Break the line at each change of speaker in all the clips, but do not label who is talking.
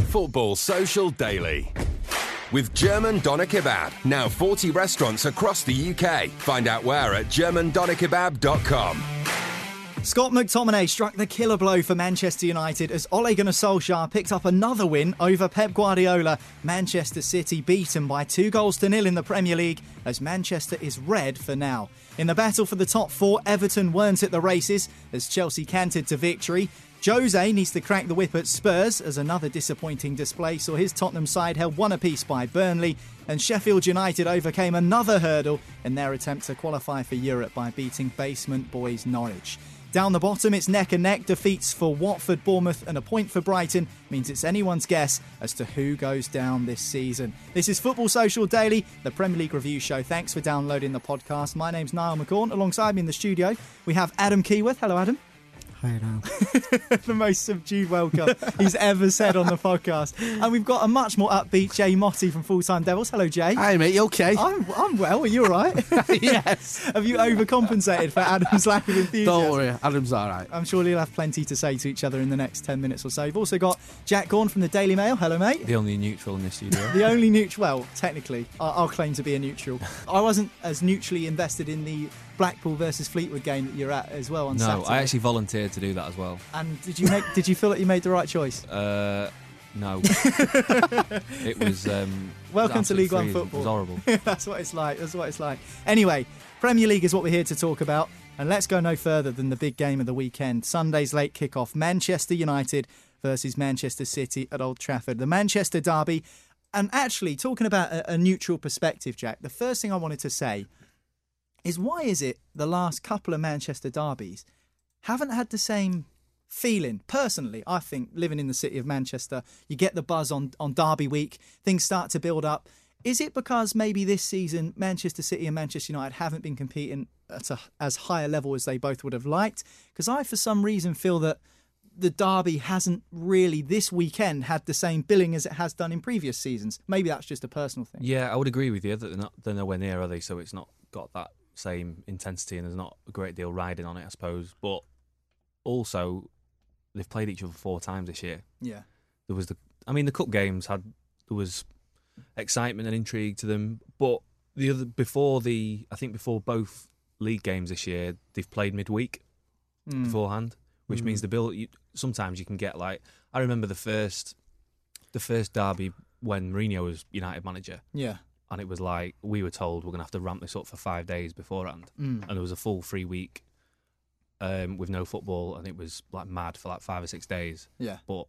Football Social Daily. With German Doner Kebab, now 40 restaurants across the UK. Find out where at germandonerkebab.com.
Scott McTominay struck the killer blow for Manchester United as Ole Gunnar Solskjaer picked up another win over Pep Guardiola. Manchester City beaten by two goals to nil in the Premier League as Manchester is red for now. In the battle for the top four, Everton weren't at the races as Chelsea cantered to victory. Jose needs to crack the whip at Spurs as another disappointing display saw his Tottenham side held one apiece by Burnley, and Sheffield United overcame another hurdle in their attempt to qualify for Europe by beating basement boys Norwich. Down the bottom, it's neck and neck defeats for Watford, Bournemouth, and a point for Brighton means it's anyone's guess as to who goes down this season. This is Football Social Daily, the Premier League review show. Thanks for downloading the podcast. My name's Niall McCorn. Alongside me in the studio, we have Adam Keyworth. Hello, Adam.
Hi now.
the most subdued welcome he's ever said on the podcast. And we've got a much more upbeat Jay Motti from Full Time Devils. Hello, Jay.
Hi, mate. You okay?
I'm, I'm well. Are you all right?
yes.
Have you overcompensated for Adam's lack of enthusiasm?
Don't worry, Adam's all right.
I'm sure you'll have plenty to say to each other in the next 10 minutes or so. You've also got Jack Gaughan from the Daily Mail. Hello, mate.
The only neutral in this studio.
the only neutral, well, technically, I'll, I'll claim to be a neutral. I wasn't as neutrally invested in the Blackpool versus Fleetwood game that you're at as well on
no,
Saturday.
I actually volunteered to do that as well.
And did you make? did you feel that you made the right choice?
Uh, no. it was. Um,
Welcome
was
to League One football.
It was horrible.
That's what it's like. That's what it's like. Anyway, Premier League is what we're here to talk about. And let's go no further than the big game of the weekend. Sunday's late kickoff Manchester United versus Manchester City at Old Trafford. The Manchester Derby. And actually, talking about a, a neutral perspective, Jack, the first thing I wanted to say is why is it the last couple of Manchester derbies haven't had the same feeling? Personally, I think living in the city of Manchester, you get the buzz on, on Derby week, things start to build up. Is it because maybe this season Manchester City and Manchester United haven't been competing at a, as high a level as they both would have liked? Because I, for some reason, feel that the derby hasn't really this weekend had the same billing as it has done in previous seasons. Maybe that's just a personal thing.
Yeah, I would agree with you that they're, not, they're nowhere near, are they? So it's not got that same intensity and there's not a great deal riding on it, I suppose. But also, they've played each other four times this year.
Yeah.
There was the, I mean, the cup games had there was excitement and intrigue to them, but the other before the, I think before both league games this year, they've played midweek
Mm.
beforehand, which
Mm.
means the bill. You, sometimes you can get like I remember the first, the first derby when Mourinho was United manager,
Yeah.
And it was like we were told we're gonna have to ramp this up for five days beforehand,
Mm.
and there was a full free week um, with no football, and it was like mad for like five or six days.
Yeah.
But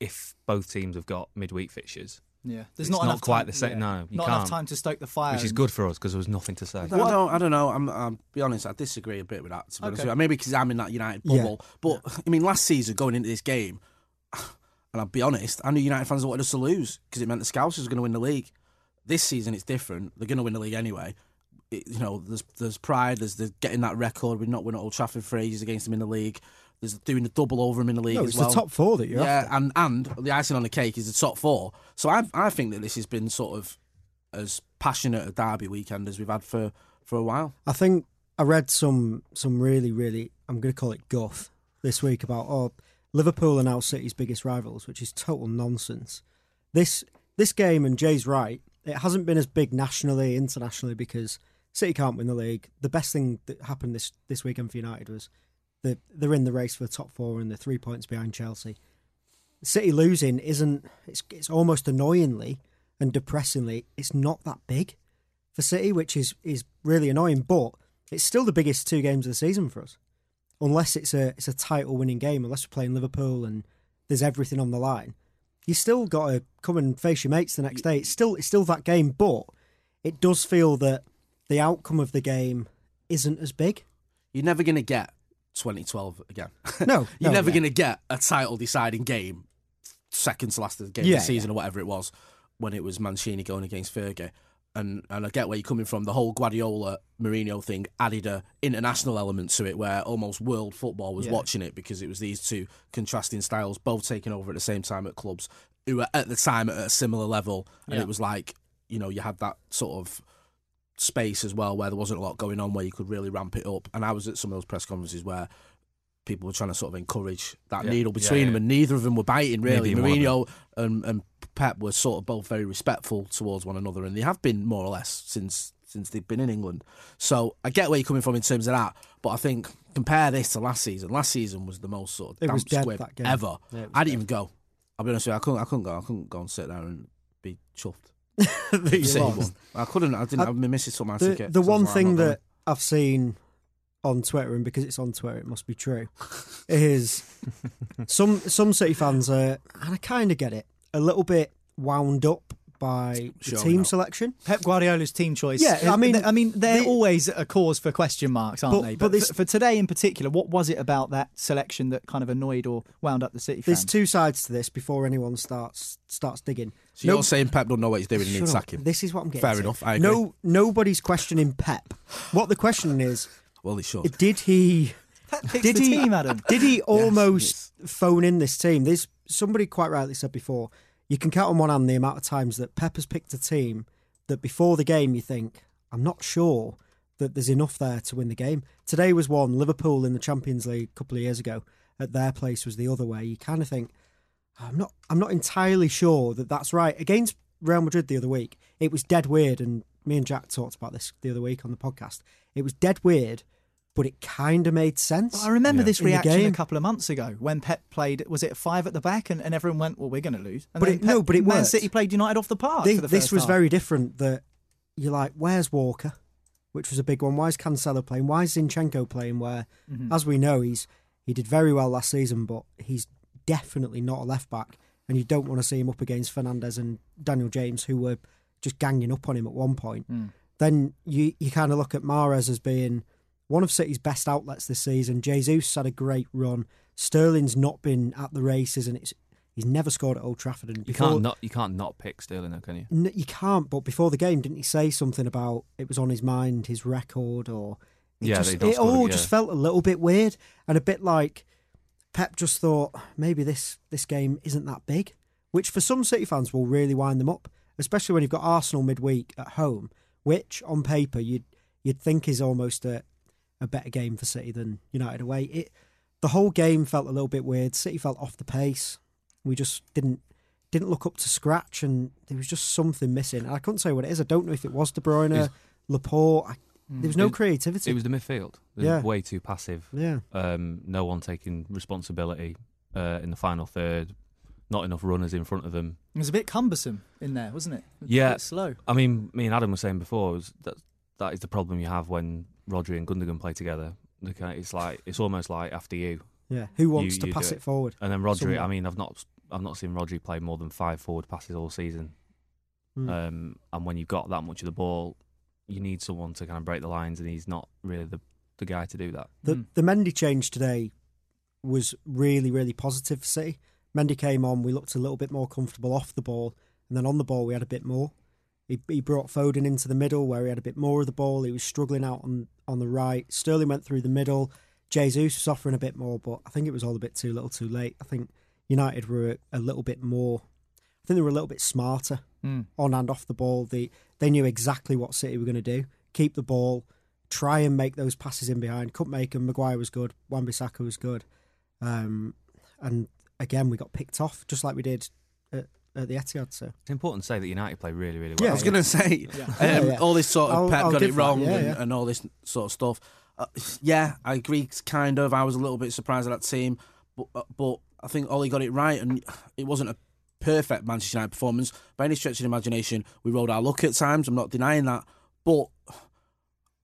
if both teams have got midweek fixtures,
Yeah. There's
It's
not,
not
enough
quite
time,
the same-
yeah.
no, you
not
can't.
time to stoke the fire.
which is good for us because there was nothing to say.
I don't, I don't know. I'm, I'm be honest. I disagree a bit with that. To be honest
Okay.
with. Maybe because I'm in that United
Yeah.
bubble. But I mean, last season going into this game, and I'll be honest, I knew United fans wanted us to lose because it meant the Scousers were going to win the league. This season, it's different. They're going to win the league anyway. It, you know, there's there's pride. There's the getting that record. We've not won at Old Trafford for ages against them in the league. There's doing a double over them in the league
No, it's
well.
the top four that you're
yeah,
after.
and and the icing on the cake is the top four. So I I think that this has been sort of as passionate a derby weekend as we've had for for a while.
I think I read some some really really I'm going to call it guff this week about oh Liverpool are now City's biggest rivals, which is total nonsense. This this game and Jay's right. It hasn't been as big nationally, internationally because City can't win the league. The best thing that happened this this weekend for United was that they're in the race for the top four and they're three points behind Chelsea. City losing isn't it's it's almost annoyingly and depressingly it's not that big for City, which is is really annoying. But it's still the biggest two games of the season for us, unless it's a it's a title winning game. Unless we're playing Liverpool and there's everything on the line, you still got to come and face your mates the next day. It's still it's still that game, but it does feel that the outcome of the game isn't as big.
You're never going to get 2012 again.
No,
You're
no,
never
yeah.
going to get a title deciding game, second to last of the game
Yeah,
of the season or whatever it was, when it was Mancini going against Fergie. And and I get where you're coming from. The whole Guardiola Mourinho thing added a international element to it, where almost world football was
Yeah.
watching it because it was these two contrasting styles, both taking over at the same time at clubs who were at the time at a similar level, and
Yeah.
it was like you know you had that sort of space as well where there wasn't a lot going on where you could really ramp it up. And I was at some of those press conferences where people were trying to sort of encourage that
Yeah.
needle between
yeah.
them, and neither of them were biting really.
Neither
Mourinho and, and Pep were sort of both very respectful towards one another, and they have been more or less since since they've been in England. So I get where you're coming from in terms of that, but I think compare this to last season. Last season was the most sort of
It
damp
was dead,
squib
that game.
ever.
Yeah, it was
I didn't
dead.
even go. I'll be honest with you, I couldn't. I couldn't go. I couldn't go and sit there and be chuffed.
you
City I couldn't. I didn't.
I-
I've been missing some of my
the,
ticket.
the
so I was
one thing
not going.
that I've seen on Twitter, and because it's on Twitter, it must be true, is some some City fans are, and I kind of get it, a little bit wound up by the team
up.
selection.
Pep Guardiola's team choice.
Yeah, I mean,
I mean, they're
the-
always a cause for question marks, aren't
But-
they?
but
But,
this-
for, for today in particular, what was it about that selection that kind of annoyed or wound up the City
There's
fans?
two sides to this before anyone starts starts digging.
So you're saying Pep don't know what he's doing and
Shut
needs sacking?
This is what I'm getting.
Fair
to.
enough, I agree.
No, nobody's questioning Pep. What the question is,
Well, he should.
did he?
Pep
Did
the
he?
team, Adam.
Did he almost phone in this team? There's somebody quite rightly said before. You can count on one hand the amount of times that Pep has picked a team that before the game you think, I'm not sure that there's enough there to win the game. Today was one. Liverpool in the Champions League a couple of years ago at their place was the other way. You kind of think, I'm not. I'm not entirely sure that that's right. Against Real Madrid the other week, it was dead weird, and me and Jack talked about this the other week on the podcast. It was dead weird, but it kind of made sense.
Well, I remember this
In
reaction a couple of months ago when Pep played. Was it five at the back, and, and everyone went, "Well, we're going to lose." And
But
then
it- no, but it
Man
worked.
City played United off the park.
Thi-
for the
this
first
was
half.
very different. That you're like, where's Walker, which was a big one. Why is Cancelo playing? Why is Zinchenko playing? Where,
Mm-hmm.
as we know, he's he did very well last season, but he's definitely not a left back, and you don't want to see him up against Fernandes and Daniel James, who were just ganging up on him at one point.
Mm.
Then you you kind of look at Mahrez as being one of City's best outlets this season. Jesus had a great run. Sterling's not been at the races, and it's he's never scored at Old Trafford. And
You can't not you can't not pick Sterling, though, can you?
N- you can't. But before the game, didn't he say something about it was on his mind, his record, or it
Yeah,
just, it all
it,
just felt a little bit weird and a bit like Pep just thought maybe this this game isn't that big, which for some City fans will really wind them up, especially when you've got Arsenal midweek at home, which on paper you'd you'd think is almost a a better game for City than United away. It the whole game felt a little bit weird. City felt off the pace. We just didn't didn't look up to scratch, and there was just something missing. And I couldn't say what it is. I don't know if it was De Bruyne,
It's-
Laporte. I, there was no
It-
creativity.
It was the midfield. It was
Yeah.
way too passive.
yeah,
Um, no one taking responsibility uh, in the final third. Not enough runners in front of them.
It was a bit cumbersome in there, wasn't it? It was a
Yeah.
bit slow.
I mean, me and Adam were saying before was that that is the problem you have when Rodri and Gundogan play together. They It's like it's almost like after you,
yeah. Who wants
You-
to
you
pass it
it.
forward?
and then Rodri.
Somewhat.
I mean, I've not I've not seen Rodri play more than five forward passes all season.
Hmm.
Um, and when you've got that much of the ball, you need someone to kind of break the lines, and he's not really the the guy to do that.
The
Mm.
the Mendy change today was really really positive for City. Mendy came on, we looked a little bit more comfortable off the ball, and then on the ball we had a bit more. He, he brought Foden into the middle where he had a bit more of the ball. He was struggling out on on the right. Sterling went through the middle. Jesus was offering a bit more, but I think it was all a bit too little, too late. I think United were a little bit more. I think they were a little bit smarter
Mm.
on and off the ball. They they knew exactly what City were going to do: keep the ball, try and make those passes in behind. Couldn't make them. Maguire was good. Wan-Bissaka was good, um, and again we got picked off just like we did at, at the Etihad. So
It's important to say that United play really, really well.
Yeah,
I was going to say,
Yeah,
um,
yeah.
all this sort of
I'll-
Pep
I'll
got it wrong
yeah,
and,
yeah.
and all this sort of stuff. Uh, yeah, I agree, kind of. I was a little bit surprised at that team, but uh, but I think Ollie got it right, and it wasn't a perfect Manchester United performance by any stretch of the imagination. We rode our luck at times. I'm not denying that, but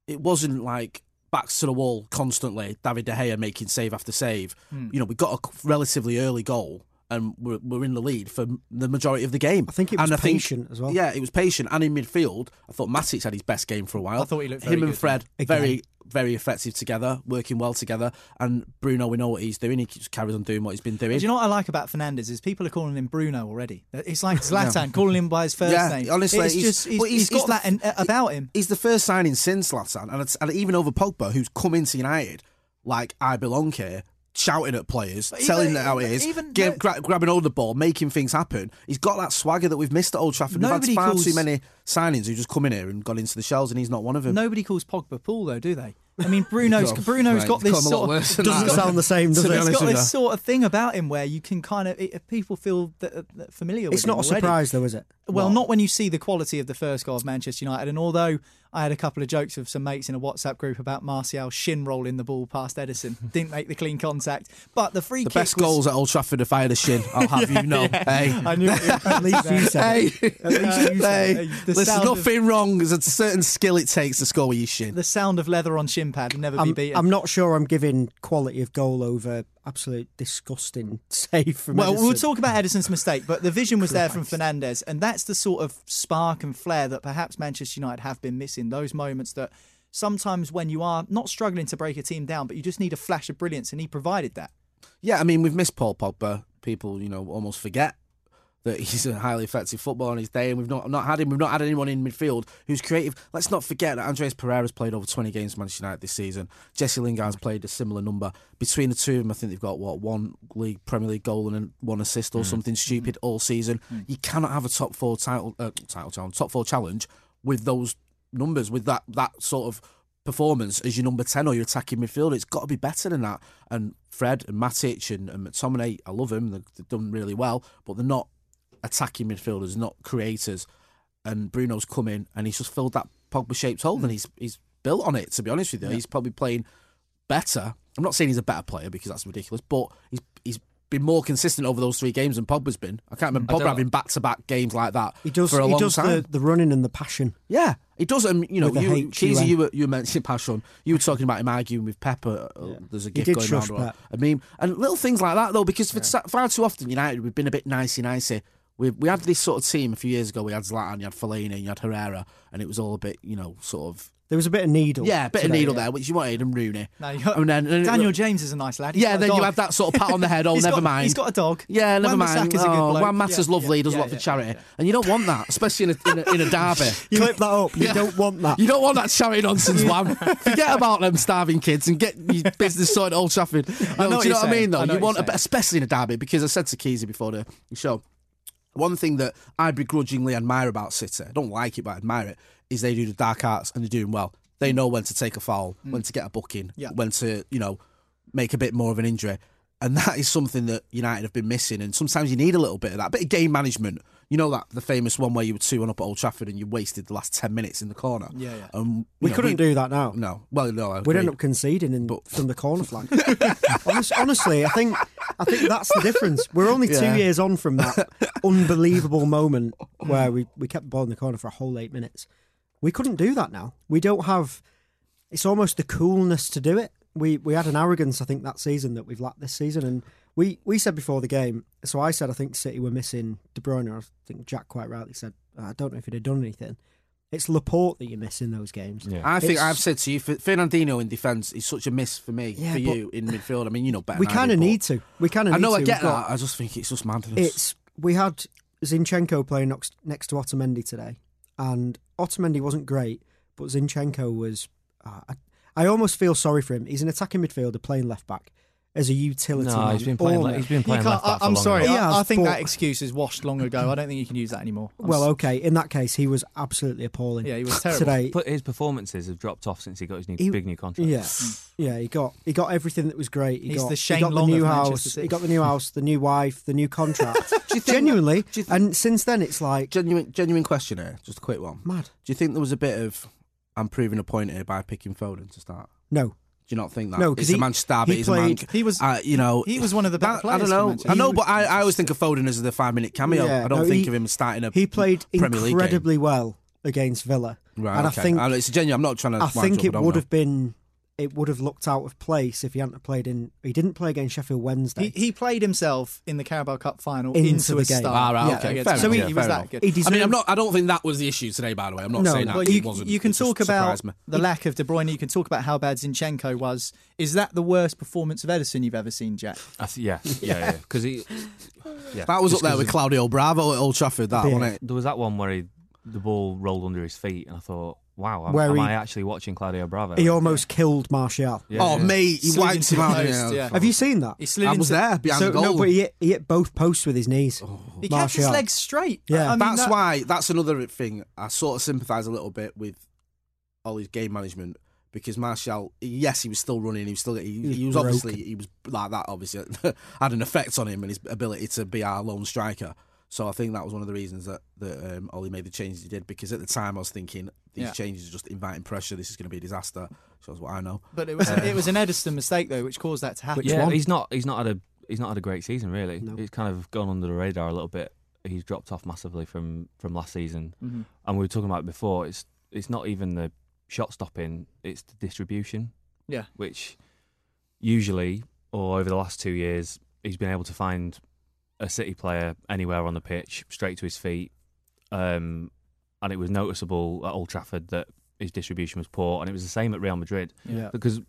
it wasn't like backs to the wall constantly. David De Gea making save after save.
Hmm.
You know, we got a relatively early goal. And we're, we're in the lead for the majority of the game.
I think it was
and I think-
patient as well.
Yeah, it was patient. And in midfield, I thought Matic had his best game for a while.
I thought he looked very
Him and
good,
Fred,
Again.
very, very effective together, working well together. And Bruno, we know what he's doing. He just carries on doing what he's been doing.
Do you know what I like about Fernandes is people are calling him Bruno already. It's like Zlatan calling him by his first
Yeah,
name.
honestly,
it's
he's-
just he's,
but he's-
he's got that in, uh, about him.
He's the first signing since Zlatan, and, it's, and even over Pogba, who's come into United like I belong here, shouting at players,
But
telling
even-
them how it is,
even-
get, gra- grabbing hold of the ball, making things happen. He's got that swagger that we've missed at Old Trafford.
Nobody
we've had far
calls-
too many signings who just come in here and gone into the shells, and he's not one of them.
Nobody calls Pogba Paul though, do they? I mean, Bruno's
Well, oh,
Bruno's
right,
got this
got him a lot
sort of
doesn't
that.
sound the same, does
To be
it?
He's
honest
got this sort of thing about him where you can kind of it, people feel that, that familiar with
It's
him
not a
already.
surprise, though, is it?
Well, not when you see the quality of the first goal of Manchester United. And although I had a couple of jokes with some mates in a WhatsApp group about Martial shin rolling the ball past Ederson, didn't make the clean contact. But the free
The
kick
best
was,
goals at Old Trafford if I had a shin. I'll have you know. Hey.
I knew it.
At least you said
Hey,
it. At least you said
hey.
The
listen,
sound of-
nothing wrong. There's a certain skill it takes to score with your shin.
the sound of leather on shin pad will never be
I'm,
beaten.
I'm not sure I'm giving quality of goal over absolute disgusting save from
Well, we'll talk about Ederson's mistake, but the vision was there from Fernandes, and that's the sort of spark and flair that perhaps Manchester United have been missing. Those moments that sometimes when you are not struggling to break a team down, but you just need a flash of brilliance, and he provided that.
Yeah, I mean, we've missed Paul Pogba. People, you know, almost forget that he's a highly effective footballer on his day, and we've not not had him. We've not had anyone in midfield who's creative. Let's not forget that Andreas Pereira's played over 20 games for Manchester United this season. Jesse Lingard's played a similar number. Between the two of them, I think they've got what one league Premier League goal and one assist or mm. something stupid mm. all season. Mm. You cannot have a top four title uh, title challenge, top four challenge with those numbers, with that that sort of performance as your number 10 or your attacking midfielder. It's got to be better than that. And Fred and Matic and, and McTominay, I love them. They've done really well, but they're not attacking midfielders, not creators. And Bruno's come in and he's just filled that Pogba shaped hole and mm. he's he's built on it, to be honest with you. He's probably playing better. I'm not saying he's a better player because that's ridiculous, but he's he's been more consistent over those three games than Pogba's been. I can't remember mm.
I
Pogba having back to back games like that
He does.
for a
he
long
does
time.
the, the running and the passion.
Yeah, he does. And you know, you. Keezy, you were you mentioned passion. You were talking about him arguing with Pepper. Uh, uh There's a gift going around. A meme and little things like that though, because for sa- far too often United we've been a bit nicey nicey. We we had this sort of team a few years ago. We had Zlatan, you had Fellaini, you had Herrera, and it was all a bit you know sort of
There was a bit of needle.
yeah, a bit of needle
yeah.
there, which you wanted, and Rooney.
No, you got,
And then- and-
Daniel James is a nice lad. He's
yeah, then you have that sort of pat on the head. Oh, never
got-
mind.
He's got a dog.
Yeah, never mind.
Wan-Bissaka's a good
oh,
bloke.
Wan Matters
Yeah,
lovely. He does
yeah,
a lot for charity,
yeah.
and you don't want that, especially in a, in a, in a derby.
Clip that up. You
Yeah.
don't want that.
You don't want that charity nonsense, Wham. Forget about them starving kids and get your business sorted at Old Trafford. No,
know
do
what
you know what I mean, though? You want,
you're
a bit,
saying.
especially in a derby, because I said to Keezy before the show, one thing that I begrudgingly admire about City, I don't like it, but I admire it, is they do the dark arts and they're doing well. They know when to take a foul, mm. when to get a booking,
Yeah.
when to, you know, make a bit more of an injury. And that is something that United have been missing. And sometimes you need a little bit of that, a bit of game management. You know that the famous one where you were 2 1 up at Old Trafford and you wasted the last 10 minutes in the corner.
Yeah, yeah.
Um,
we
know,
couldn't do that now.
No. Well, no, I
We'd end up conceding in, from the corner flag. Honest, honestly, I think I think that's the difference. We're only two
Yeah.
years on from that unbelievable moment where we, we kept the ball in the corner for a whole eight minutes. We couldn't do that now. We don't have. It's almost the coolness to do it. We we had an arrogance, I think, that season that we've lacked this season, and we we said before the game. So I said I think City were missing De Bruyne. I think Jack quite rightly said I don't know if he'd have done anything. It's Laporte that you miss in those games.
Yeah.
I think
It's-
I've said to you, Fer- Fernandinho in defence is such a miss for me,
Yeah,
for you in midfield. I mean, you know better.
We kind of need to. We kind of.
I know,
need
I
to.
get
We've
that.
got-
I just think it's just madness.
It's we had Zinchenko playing next, next to Otamendi today, and Otamendi wasn't great, but Zinchenko was. Uh, I, I almost feel sorry for him. He's an attacking midfielder playing left back as a utility.
No,
man.
he's been playing.
All
le-
of
he's
it.
been playing left back
I,
for
I'm
longer.
sorry.
He
I, I think
but-
that excuse is washed long ago. I don't think you can use that anymore. I'm
Well, okay. In that case, he was absolutely appalling.
Yeah, he was terrible.
today.
But his performances have dropped off since he got his new,
He-
big new contract.
Yeah, hmm. yeah. He got he got everything that was great. He
He's
got
the Shane
he got the new
of
house.
City.
He got the new house, the new wife, the new contract.
Do you think-
Genuinely,
do you think-
and since then it's like
Genuine, genuine question here. Just a quick one.
mad.
Do you think there was a bit of I'm proving a point here by picking Foden to start?
No,
Do you not think that?
No, 'cause
it's a
he-
Manchester derby.
he
It's a man-
He was-
uh, you know,
he was one of the players
I don't know. I know, but I, I always think of Foden as the five minute cameo.
Yeah,
I don't
no,
think
he-
of him starting a
he played
Premier
incredibly well against Villa,
Right,
and
okay.
I think
Uh, it's genuine. I'm not trying to.
I think it would have been it would have looked out of place if he hadn't played in. He didn't play against Sheffield Wednesday.
He, he played himself in the Carabao Cup final
Into
into,
the
a
game.
start.
Ah, right,
Yeah,
okay,
against
fair
Man
enough,
City.
yeah,
he was
fair
that good.
he
I mean, I'm not. I don't think that was the issue today. By the way, I'm not
No,
saying that.
Well,
it
you,
wasn't.
you can
It
talk about the lack of De Bruyne. You can talk about how bad Zinchenko was. Is that the worst performance of Ederson you've ever seen, Jack?
Th- yeah, yeah, yeah. Because he, yeah,
That was up there with Claudio Bravo at Old Trafford. That
Yeah.
wasn't it?
There was that one where he, the ball rolled under his feet, and I thought, wow, am,
Where
am
he-
I actually watching Claudio Bravo?
he almost killed Martial.
Yeah,
oh,
yeah.
mate, he
Slid
wiped
into
him
the
out.
post,
yeah.
yeah.
Have you seen that?
He slid
I
into
was there behind
So,
the goal.
no, but he hit, he hit both posts with his knees. Oh.
He kept his legs straight.
Yeah.
I mean,
that's
that-
why. That's another thing. I sort of sympathise a little bit with all his game management because Martial. Yes, he was still running. He was still. He,
He was
he was
broken.
obviously. He was like that. Obviously, had an effect on him and his ability to be our lone striker. So I think that was one of the reasons that that um, Ollie made the changes he did. Because at the time I was thinking these
Yeah.
changes are just inviting pressure. This is going to be a disaster. Shows what I know.
But it was it was an Ederson mistake though, which caused that to happen.
Which
yeah,
one?
he's not. He's not had a. He's not had a great season really.
No.
He's kind of gone under the radar a little bit. He's dropped off massively from from last season,
Mhm.
and we were talking about it before. It's it's not even the shot stopping; it's the distribution.
Yeah.
which usually, or over the last two years, he's been able to find a City player anywhere on the pitch, straight to his feet. Um, and it was noticeable at Old Trafford that his distribution was poor, and it was the same at Real Madrid
Yeah.
because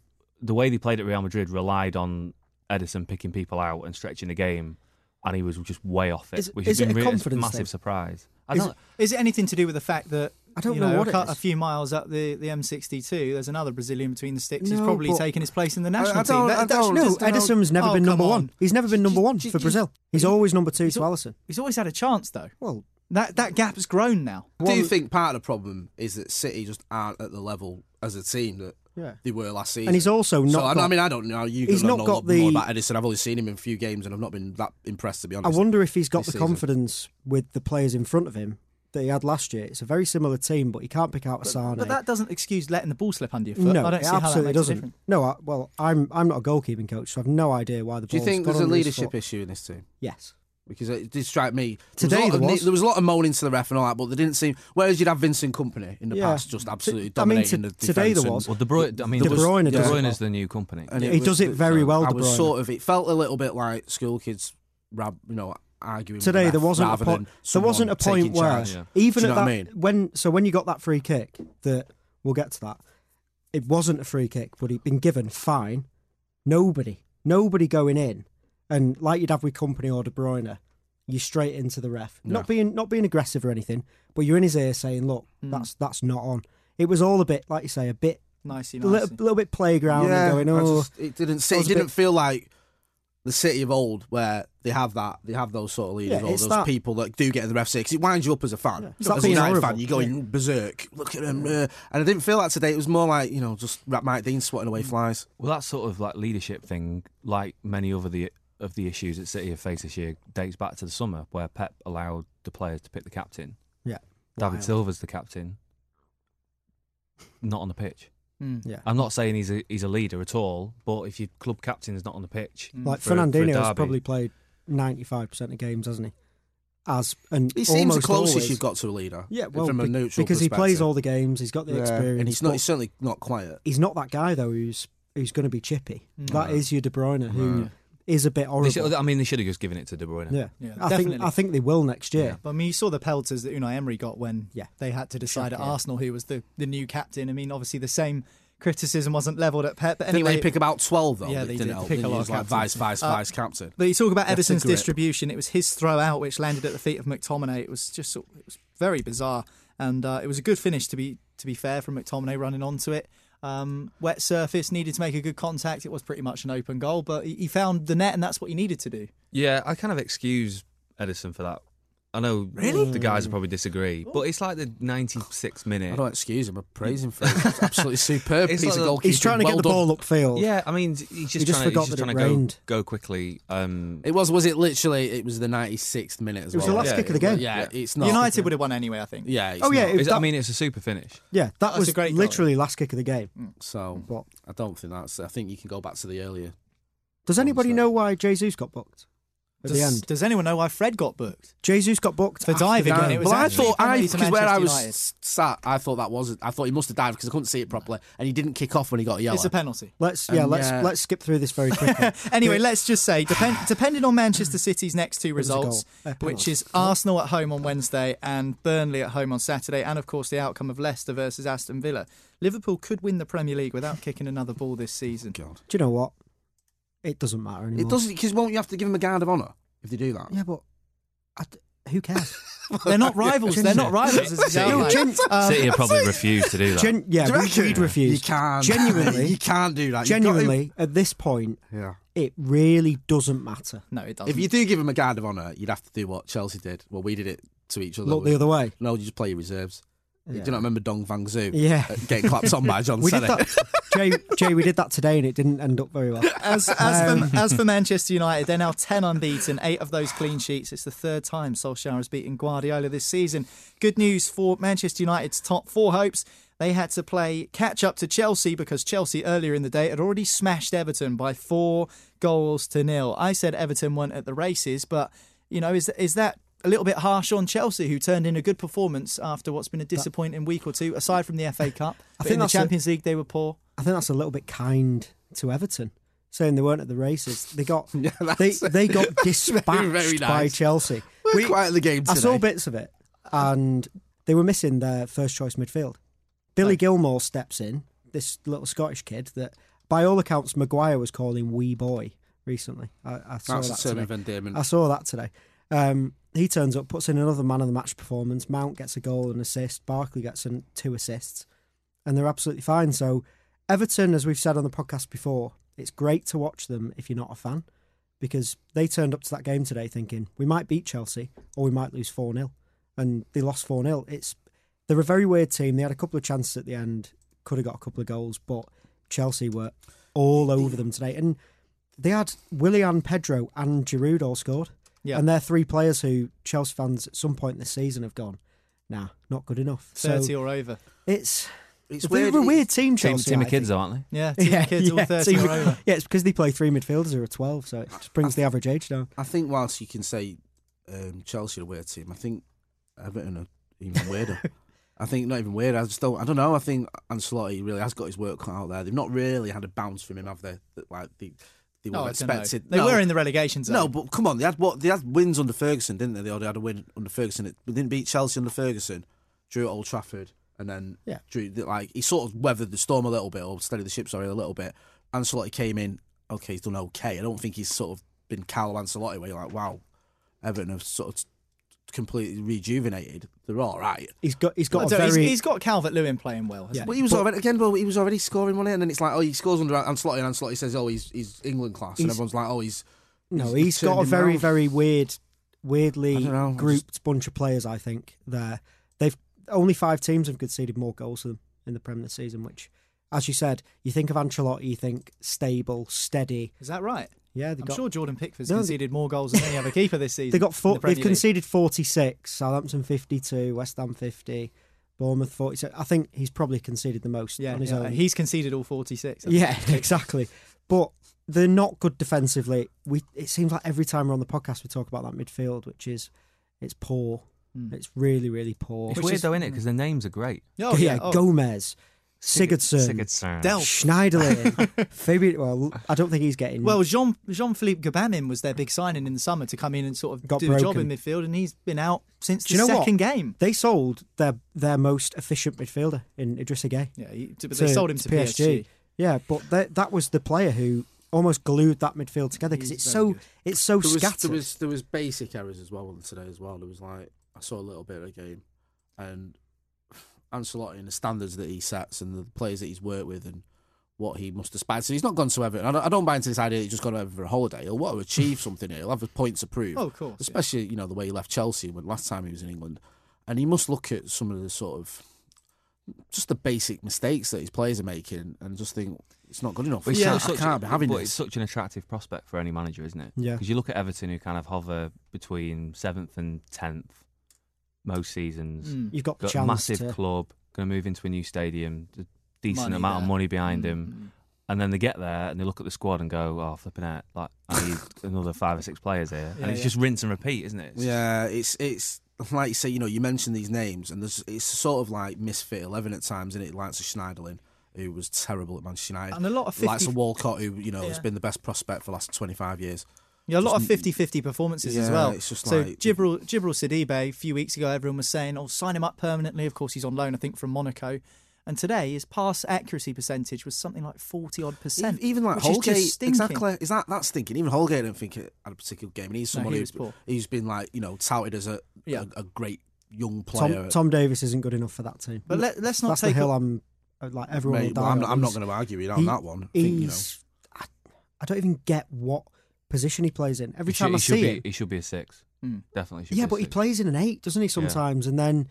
the way they played at Real Madrid relied on Ederson picking people out and stretching the game, and he was just way off it,
Is-
which
is
has been
a
really, a massive
thing?
surprise. I
Is,
don't.
is it anything to do with the fact that
I don't
you
know what
a,
it
a few miles up the, the M62, there's another Brazilian between the sticks who's
No,
probably
but-
taken his place in the national
don't-
team. That-
I
that
don't-
No, Ederson's never
Oh,
been number
on.
one. He's never been number one for Brazil. He's
he's-
always number two
he's
to
al-
Alisson.
He's always had a chance though.
Well,
That that gap's grown now.
Do you think part of the problem is that City just aren't at the level as a team that
Yeah.
they were last season?
And he's also not
I,
got-
I mean, I don't know. You
he's not
know
got
a lot more about Edison. I've only seen him in a few games, and I've not been that impressed to be honest.
I wonder if he's got the
season.
confidence with the players in front of him that he had last year. It's a very similar team, but he can't pick out a Sane.
But that doesn't excuse letting the ball slip under your foot.
no,
I don't
it
see how that
absolutely
makes
doesn't.
difference.
No, I, well, I'm I'm not a goalkeeping coach, so I've no idea why the.
Do you think there's a leadership issue in this team?
Yes.
Because it did strike me.
Today
there was, a lot
there
of,
was.
there was a lot of moaning to the ref and all that, but they didn't seem. Whereas you'd have Vincent Kompany in the
Yeah.
past, just absolutely
I mean,
dominating
to-
the
today
defence
there was.
Well, De Bruyne. I mean,
De
De
Bruyne
De Bruyne
well.
is the new Kompany.
and
He does it very well,
I was sort of. It felt a little bit like school kids, rab, you know, arguing. with the
Today
ref
there wasn't a
rather
point. There wasn't a point where
charge.
Yeah.
even
Do you
at that
what I mean?
when so when you got that free kick that we'll get to that. It wasn't a free kick, but he'd been given fine. Nobody, nobody going in, and like you'd have with Kompany or De Bruyne, you straight into the ref. Not being not being aggressive or anything, but you're in his ear saying, "Look,
Hmm.
that's that's not on." It was all a bit like you say, a bit
Nicey,
a
nicey.
little, little bit playground
Yeah,
and going, "Oh,
just- it didn't.
I
it didn't
bit-
feel like the city of old where they have that. They have those sort of leaders
Yeah,
or
it's
those
that-
people that do get in the ref because it winds you up as a fan.
It's
as a United
horrible.
fan, you're going berserk. Look at them, uh, and I didn't feel that today. It was more like you know, just Rat Mike Dean swatting away flies.
Well, that sort of like leadership thing, like many other the of the issues that City have faced this year, dates back to the summer where Pep allowed the players to pick the captain.
yeah,
David
Wild.
Silva's the captain, not on the pitch.
Mm.
yeah."
I'm not saying he's a he's a leader at all, but if your club captain is not on the pitch, hmm.
Like
for a- for a
Fernandinho's probably played ninety five percent of games, hasn't he? As and
He seems the closest
always-
you've got to a leader.
Yeah, well,
from a neutral
because he plays all the games, he's got the
Yeah,
experience.
and he's not. He's certainly not quiet.
he's not that guy though who's who's going to be chippy. Hmm. That
No.
is your De Bruyne, hmm. who is a bit
They
horrible.
should- I mean, they should have just given it to De Bruyne.
yeah,
Yeah,
I
definitely.
think I think they will next year.
But I mean, you saw the pelters that Unai Emery got when
Yeah.
they had to decide at
Shocking.
Arsenal who was the, the new captain. I mean, obviously the same criticism wasn't levelled at Pep. But
Didn't
anyway,
they pick about twelve though?
Yeah,
It
they
didn't
did
help.
pick a lot of
like vice, vice,
Uh,
vice captain.
But you talk about
That's the Ederson's
distribution. It was his throw out which landed at the feet of McTominay. It was just sort- it was very bizarre, and uh, it was a good finish to be to be fair from McTominay running onto it. Um, wet surface, needed to make a good contact. It was pretty much an open goal, but he he found the net, and that's what he needed to do.
Yeah, I kind of excuse Ederson for that. I know the guys will probably disagree, but it's like the 96th minute.
I don't excuse him. I praise him for it. It's absolutely superb
It's
piece
like
of goalkeeping.
He's trying to
Well
get the
done.
ball upfield.
Yeah, I mean, he's just,
He just
trying,
forgot
he's just
that it
to go,
rained.
go quickly. Um,
It was. Was it literally? It was the ninety sixth minute as
It was
well.
the last
Yeah,
kick of the game.
Yeah, it's not.
United would have won anyway, I think.
Yeah. It's
Oh, yeah,
not.
it-
it's- I mean, it's a super finish.
Yeah, that
That's
was
a great goal.
literally last kick of the game.
So
But
I don't think that's. I think you can go back to the earlier.
does anybody know why Jesus got booked at
Does,
the end?
does anyone know why Fred got booked?
Jesus got booked
For diving,
the
and it was
Well, I thought I because where I was
United.
sat, I thought that was. I thought he must have dived because I couldn't see it properly, and he didn't kick off when he got a yellow.
It's a penalty.
Let's yeah,
And,
let's
yeah.
let's skip through this very quickly.
Anyway, let's just say, depend, depending on Manchester City's next two
was a goal.
results,
Uh,
which is Arsenal at home on Wednesday and Burnley at home on Saturday, and of course the outcome of Leicester versus Aston Villa, Liverpool could win the Premier League without kicking another ball this season.
God.
Do you know what? It doesn't matter anymore.
It doesn't because won't you have to give him a guard of honour if they do that?
Yeah, but I d who cares?
They're not rivals. They're not rivals. It's
City,
outlined.
gen-
Um,
City have probably refused to do that.
Gen- yeah,
Do
we, we'd refuse.
You can't.
Genuinely,
you can't do that. You've got
genuinely, at this point,
yeah.
it really doesn't matter.
no, it doesn't.
If you do give him a guard of honour, you'd have to do what Chelsea did. Well, we did it to each other.
Look the other way.
No, you just play your reserves. Do you not remember Dong Fangzhuo?
Yeah.
uh, getting clapped on by John
We did that, Jay. Jay, we did that today, and it didn't end up very well.
As, as,
Um,
for, as for Manchester United, they're now 10 unbeaten, eight of those clean sheets. It's the third time Solskjaer has beaten Guardiola this season. Good news for Manchester United's top four hopes. They had to play catch up to Chelsea because Chelsea earlier in the day had already smashed Everton by four goals to nil. I said Everton weren't at the races, but, you know, is, is that a little bit harsh on Chelsea, who turned in a good performance after what's been a disappointing week or two, aside from the FA Cup?
I think
in the
that's a-
Champions League, they were poor.
I think that's a little bit kind to Everton, saying they weren't at the races. They got
Yeah,
they they got dispatched
very
by
nice.
Chelsea.
We're quite at the game today.
I saw bits of it, and they were missing their first choice midfield. Billy Gilmour steps in, this little Scottish kid that, by all accounts, Maguire was calling wee boy recently. I, I saw
That's a
that
term
today.
of endearment.
I saw that today. Um, he turns up, puts in another man of the match performance. Mount gets a goal and assist. Barkley gets two assists, and they're absolutely fine. So, Everton, as we've said on the podcast before, it's great to watch them if you're not a fan, because they turned up to that game today thinking we might beat Chelsea or we might lose four 0 and they lost four 0 It's they're a very weird team. They had a couple of chances at the end, could have got a couple of goals, but Chelsea were all over them today, and they had Willian, Pedro, and Giroud all scored.
Yeah.
And they're three players who Chelsea fans at some point this season have gone, nah, not good enough.
30
so
or over.
it's
It's
they're
weird.
a weird team,
Team,
Chelsea.
team
I
of kids, aren't they?
Yeah, team of kids all 30
team-
or over.
yeah, it's because they play three midfielders who are 12, so it just brings the average age down.
I think whilst you can say um, Chelsea are a weird team, I think Everton are even weirder. I think not even weird. I just don't. I don't know. I think Ancelotti really has got his work cut out there. They've not really had a bounce from him, have they? Like they, they
No,
have
I don't know.
expected.
They
No.
were in the relegation zone.
No, but come on, they had what they had wins under Ferguson, didn't they? They already had a win under Ferguson. It- They didn't beat Chelsea under Ferguson, drew at Old Trafford, and then
Yeah.
drew like he sort of weathered the storm a little bit, or steadied the ship sorry a little bit. Ancelotti came in, okay, he's done okay. I don't think he's sort of been Carlo Ancelotti where you're like, wow, Everton have sort of completely rejuvenated. They're all right.
He's got he's
I
got a
don't he's- he's got Calvert Lewin playing well. hasn't
Yeah.
Well, he was already again. Well, he was already scoring one, and then it's like, oh, he scores under Ancelotti, and Ancelotti says, oh, he's he's England class, and everyone's like, oh, he's
no,
he's
he's got a very
round.
very weird, weirdly
know, I
grouped bunch of players. I think there they've only five teams have conceded more goals than them in the Premier this season. Which, as you said, you think of Ancelotti, you think stable, steady.
Is that right?
Yeah,
I'm
got
sure Jordan Pickford's
No, they-
conceded more goals than any other keeper this season.
they got
in
four,
the
they've
League.
conceded forty six. Southampton fifty two, West Ham fifty, Bournemouth forty six. I think he's probably conceded the most
Yeah,
on his
yeah,
own.
he's conceded all 46.
Yeah, exactly. But they're not good defensively. We it seems like every time we're on the podcast we talk about that midfield, which is it's poor.
Hmm.
It's really, really poor.
It's
Which
weird,
is-
though, isn't it? Because their names are great.
Oh,
yeah,
yeah. Oh,
Gomez, Sigurdsson,
Sigurdsson.
Delph.
Schneiderlin, Fabian. Well, I don't think he's getting.
Well, Jean Jean Philippe Gbamin was their big signing in the summer to come in and sort of
Got
do a job
broken.
in midfield, and he's been out since
Do
the
you know what?
second game.
they sold their their most efficient midfielder in Idrissa Gueye.
Yeah, he, but
to-
they sold him to, PSG.
Yeah, but that that was the player who almost glued that midfield together because
He's
it's
very
so
good.
it's so
there was,
scattered.
there was there was basic errors as well on today as well. There was like I saw a little bit of the game, and Ancelotti and the standards that he sets and the players that he's worked with and what he must aspire. So he's not gone to Everton. I don't, I don't buy into this idea that he's just gone to Everton for a holiday. He'll want to achieve something here. He'll have a point to prove.
Oh, of course, yeah.
Especially, you know, the way he left Chelsea when last time he was in England. And he must look at some of the sort of just the basic mistakes that his players are making and just think it's not good enough.
But
yeah,
yeah,
I
such
can't be having
but
this.
It's such an attractive prospect for any manager, isn't it?
Yeah.
Because you look at Everton, who kind of hover between seventh and tenth most seasons.
Mm.
You've got
Got a massive
to.
club, going to move into a new stadium, a decent
Money
amount
there.
of money behind him,
Mm.
and then they get there and they look at the squad and go, "Oh, flipping out! Like I need another five or six players here,"
Yeah,
and it's
yeah.
just rinse and repeat, isn't it? It's-
Yeah, it's it's like you say, you know, you mentioned these names, and there's it's sort of like misfit eleven at times, and it likes of Schneiderlin, who was terrible at Manchester United,
And a lot of
likes
50
of Walcott, who you know has been the best prospect for the last twenty five years.
Yeah, a lot of
Just-
50 50 performances as well.
it's just
so,
like-
Djibril, Djibril Sidibe, a few weeks ago, everyone was saying, oh, sign him up permanently. Of course, he's on loan, I think, from Monaco. And today, his pass accuracy percentage was something like 40 odd percent.
Even, even like
which is
Holgate, exactly. Is that that's stinking? Even Holgate, I don't think it had a particular game, and he's
No,
someone
he
who's
was poor.
he's been like you know touted as a
Yeah.
a, a great young player.
Tom, Tom Davies isn't good enough for that team.
But let, let's not
That's
take
the hill
up-
I'm uh, like everyone
Mate,
will die
well, I'm. I'm not going to argue with you on
he-
that one. I think, you know,
He's, I, I don't even get what position he plays in. Every
he should,
time I
he should
see
be,
him,
he should be a six.
Mm.
Definitely. Should
yeah,
be a
but he plays in an eight, doesn't he? Sometimes, and then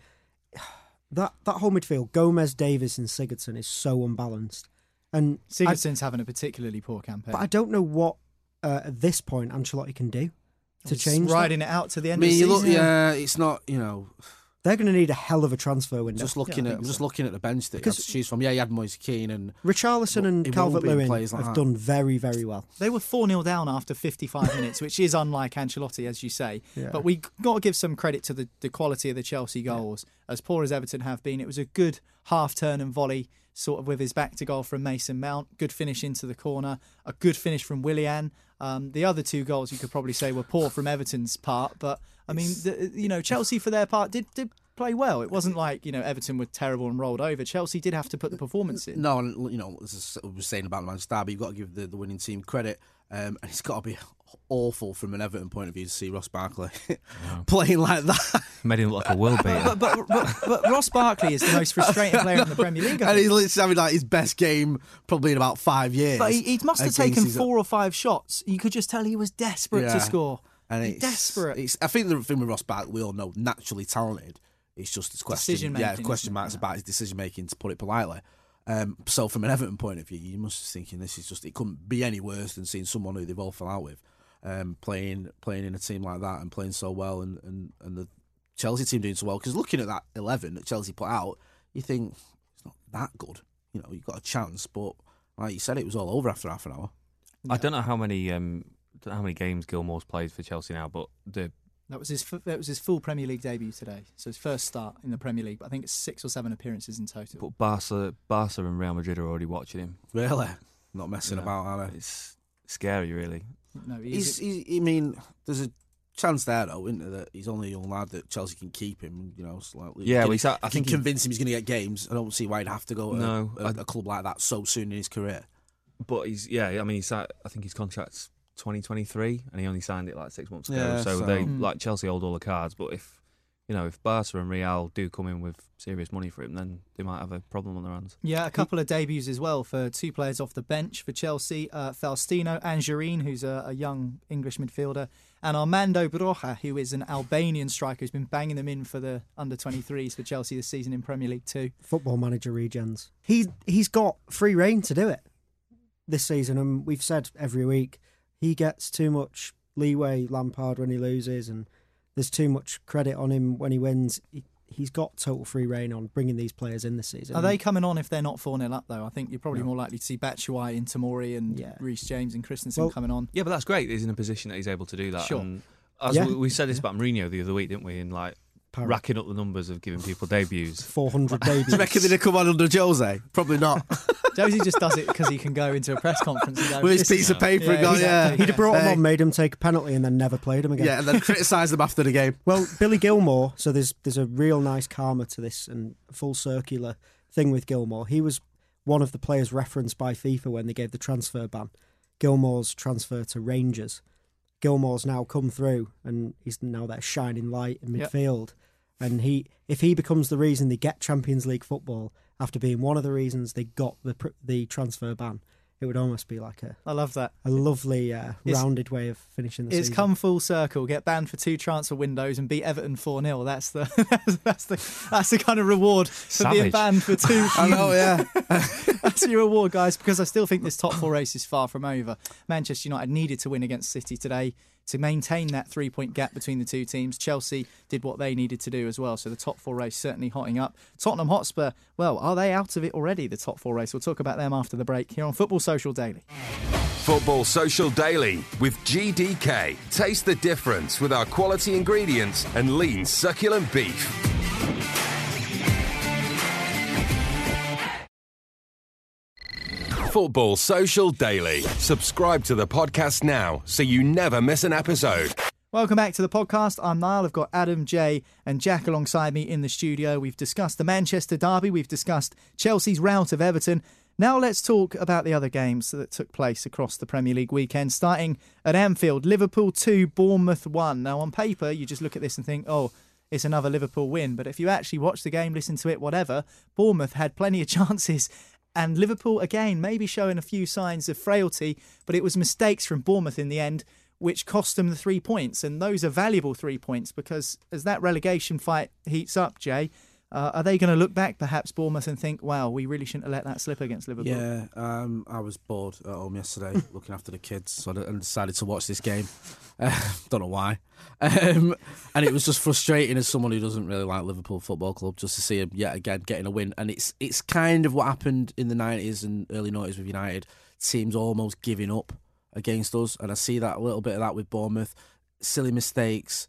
that that whole midfield, Gomez, Davies, and Sigurdsson is so unbalanced. And I,
Sigurdsson's having a particularly poor campaign.
but I don't know what uh, at this point Ancelotti can do to
He's
change. that.
riding it out to the
I
end
mean,
of
you
the
look, yeah, it's not you know.
They're going to need a hell of a transfer window.
Just looking
I
at,
think
I'm just looking at the bench that you
Because-
have to choose from. Yeah, you had Moise Kean and
Richarlison
But
and Calvert
be
Lewin
like
have
that.
done very, very well.
They were 4 0 down after 55 minutes, which is unlike Ancelotti, as you say.
Yeah.
But we got to give some credit to the, the quality of the Chelsea goals. As poor as Everton have been, it was a good half turn and volley, sort of with his back to goal from Mason Mount. Good finish into the corner. A good finish from Willian. Um, the other two goals you could probably say were poor from Everton's part, but I mean, the, you know, Chelsea for their part did did play well. It wasn't like you know Everton were terrible and rolled over. Chelsea did have to put the performance in.
no, you know, as I was saying about the Manchester but you've got to give the, the winning team credit, um, and it's got to be awful from an Everton point of view to see Ross Barkley playing like that.
Made him look like a world beater.
But, but, but, but Ross Barkley is the most frustrating player in the Premier League.
And he's literally having like his best game probably in about five years.
But he, he must have taken four or five shots. You could just tell he was desperate
Yeah.
to score.
And it's
desperate.
It's, I think the thing with Ross Barkley, we all know, naturally talented. It's just his question. Yeah, question marks about his decision making, to put it politely. Um, so from an Everton point of view, you must be thinking this is just it couldn't be any worse than seeing someone who they've all fell out with, um, playing playing in a team like that and playing so well, and and, and the Chelsea team doing so well. Because looking at that eleven that Chelsea put out, you think it's not that good. You know, you've got a chance, but like you said, it was all over after half an hour.
I don't know how many um, don't know how many games Gilmour's played for Chelsea now, but the
That was his. That was his full Premier League debut today. So his first start in the Premier League. But I think it's six or seven appearances in total.
but Barca, Barca and Real Madrid are already watching him.
Really, not messing
Yeah.
about, are they?
It's scary, really.
No,
He's,
he's,
he's, I mean, there's a chance there though, isn't there, that he's only a young lad that Chelsea can keep him. You know, slightly.
Yeah,
can,
well, he's at- I
can
think he-
convince him he's going to get games. I don't see why he'd have to go to
No,
a,
I-
a club like that so soon in his career.
But he's yeah. I mean, he's at, I think his contract's 2023, and he only signed it like six months ago.
Yeah,
so,
so-
they
Mm.
like Chelsea hold all the cards. But if you know if Barca and Real do come in with serious money for him, then they might have a problem on their hands.
yeah, a couple of debuts as well for two players off the bench for Chelsea. Uh, Faustino Anjorin, who's a, a young English midfielder, and Armando Broja, who is an Albanian striker who's been banging them in for the under 23s for Chelsea this season in Premier League Two.
Football manager regens. He he's got free reign to do it this season, and we've said every week he gets too much leeway. Lampard when he loses, and there's too much credit on him when he wins. He, he's got total free reign on bringing these players in this season.
Are they coming on if they're not 4 0 up, though? I think you're probably
No.
more likely to see Batshuayi and Tomori and
Yeah.
Reece James and Christensen
Well-
coming on.
Yeah, but that's great. He's in a position that he's able to do that.
Sure.
And as
Yeah.
we, we said this about Mourinho the other week, didn't we? In like
Parrot.
racking up the numbers of giving people debuts.
400 debuts.
Do
babies?
you reckon they'd come on under Jose? Probably not.
Josie just does it because he can go into a press conference and go,
With his piece of paper and
Yeah,
go,
exactly.
yeah.
He'd have brought him on, made him take a penalty, and then never played him again.
Yeah, and then criticise them after the game.
Well, Billy Gilmour. So there's there's a real nice karma to this and full circular thing with Gilmour. He was one of the players referenced by FIFA when they gave the transfer ban. Gilmour's transfer to Rangers. Gilmour's now come through and he's now their shining light in
Yep.
midfield. and he if he becomes the reason they get Champions League football after being one of the reasons they got the the transfer ban, it would almost be like a
I love that.
a lovely uh, rounded way of finishing the
It's
season.
come full circle. Get banned for two transfer windows and beat Everton four 0 That's the that's the that's the kind of reward for being banned for two.
I know, yeah.
That's your reward, guys, because I still think this top four race is far from over. Manchester United needed to win against City today to maintain that three point gap between the two teams. Chelsea did what they needed to do as well. So the top four race certainly hotting up. Tottenham Hotspur, well, are they out of it already, the top four race? We'll talk about them after the break here on Football Social Daily.
Football Social Daily with GDK. Taste the difference with our quality ingredients and lean, succulent beef. Football Social Daily. Subscribe to the podcast now so you never miss an episode.
Welcome back to the podcast. I'm Niall. I've got Adam, Jay, and Jack alongside me in the studio. We've discussed the Manchester Derby, we've discussed Chelsea's rout of Everton. Now let's talk about the other games that took place across the Premier League weekend, starting at Anfield. Liverpool 2, Bournemouth 1. Now, on paper, you just look at this and think, oh, it's another Liverpool win. But if you actually watch the game, listen to it, whatever, Bournemouth had plenty of chances. And Liverpool, again, maybe showing a few signs of frailty, but it was mistakes from Bournemouth in the end which cost them the three points. And those are valuable three points because as that relegation fight heats up, Jay, uh, are they going to look back, perhaps, Bournemouth, and think, wow, we really shouldn't have let that slip against Liverpool?
Yeah, um, I was bored at home yesterday looking after the kids, so I decided to watch this game. Uh, don't know why. Um, and it was just frustrating as someone who doesn't really like Liverpool Football Club just to see them yet again getting a win. And it's it's kind of what happened in the 90s and early 90s with United. Teams almost giving up against us. And I see that a little bit of that with Bournemouth. Silly mistakes.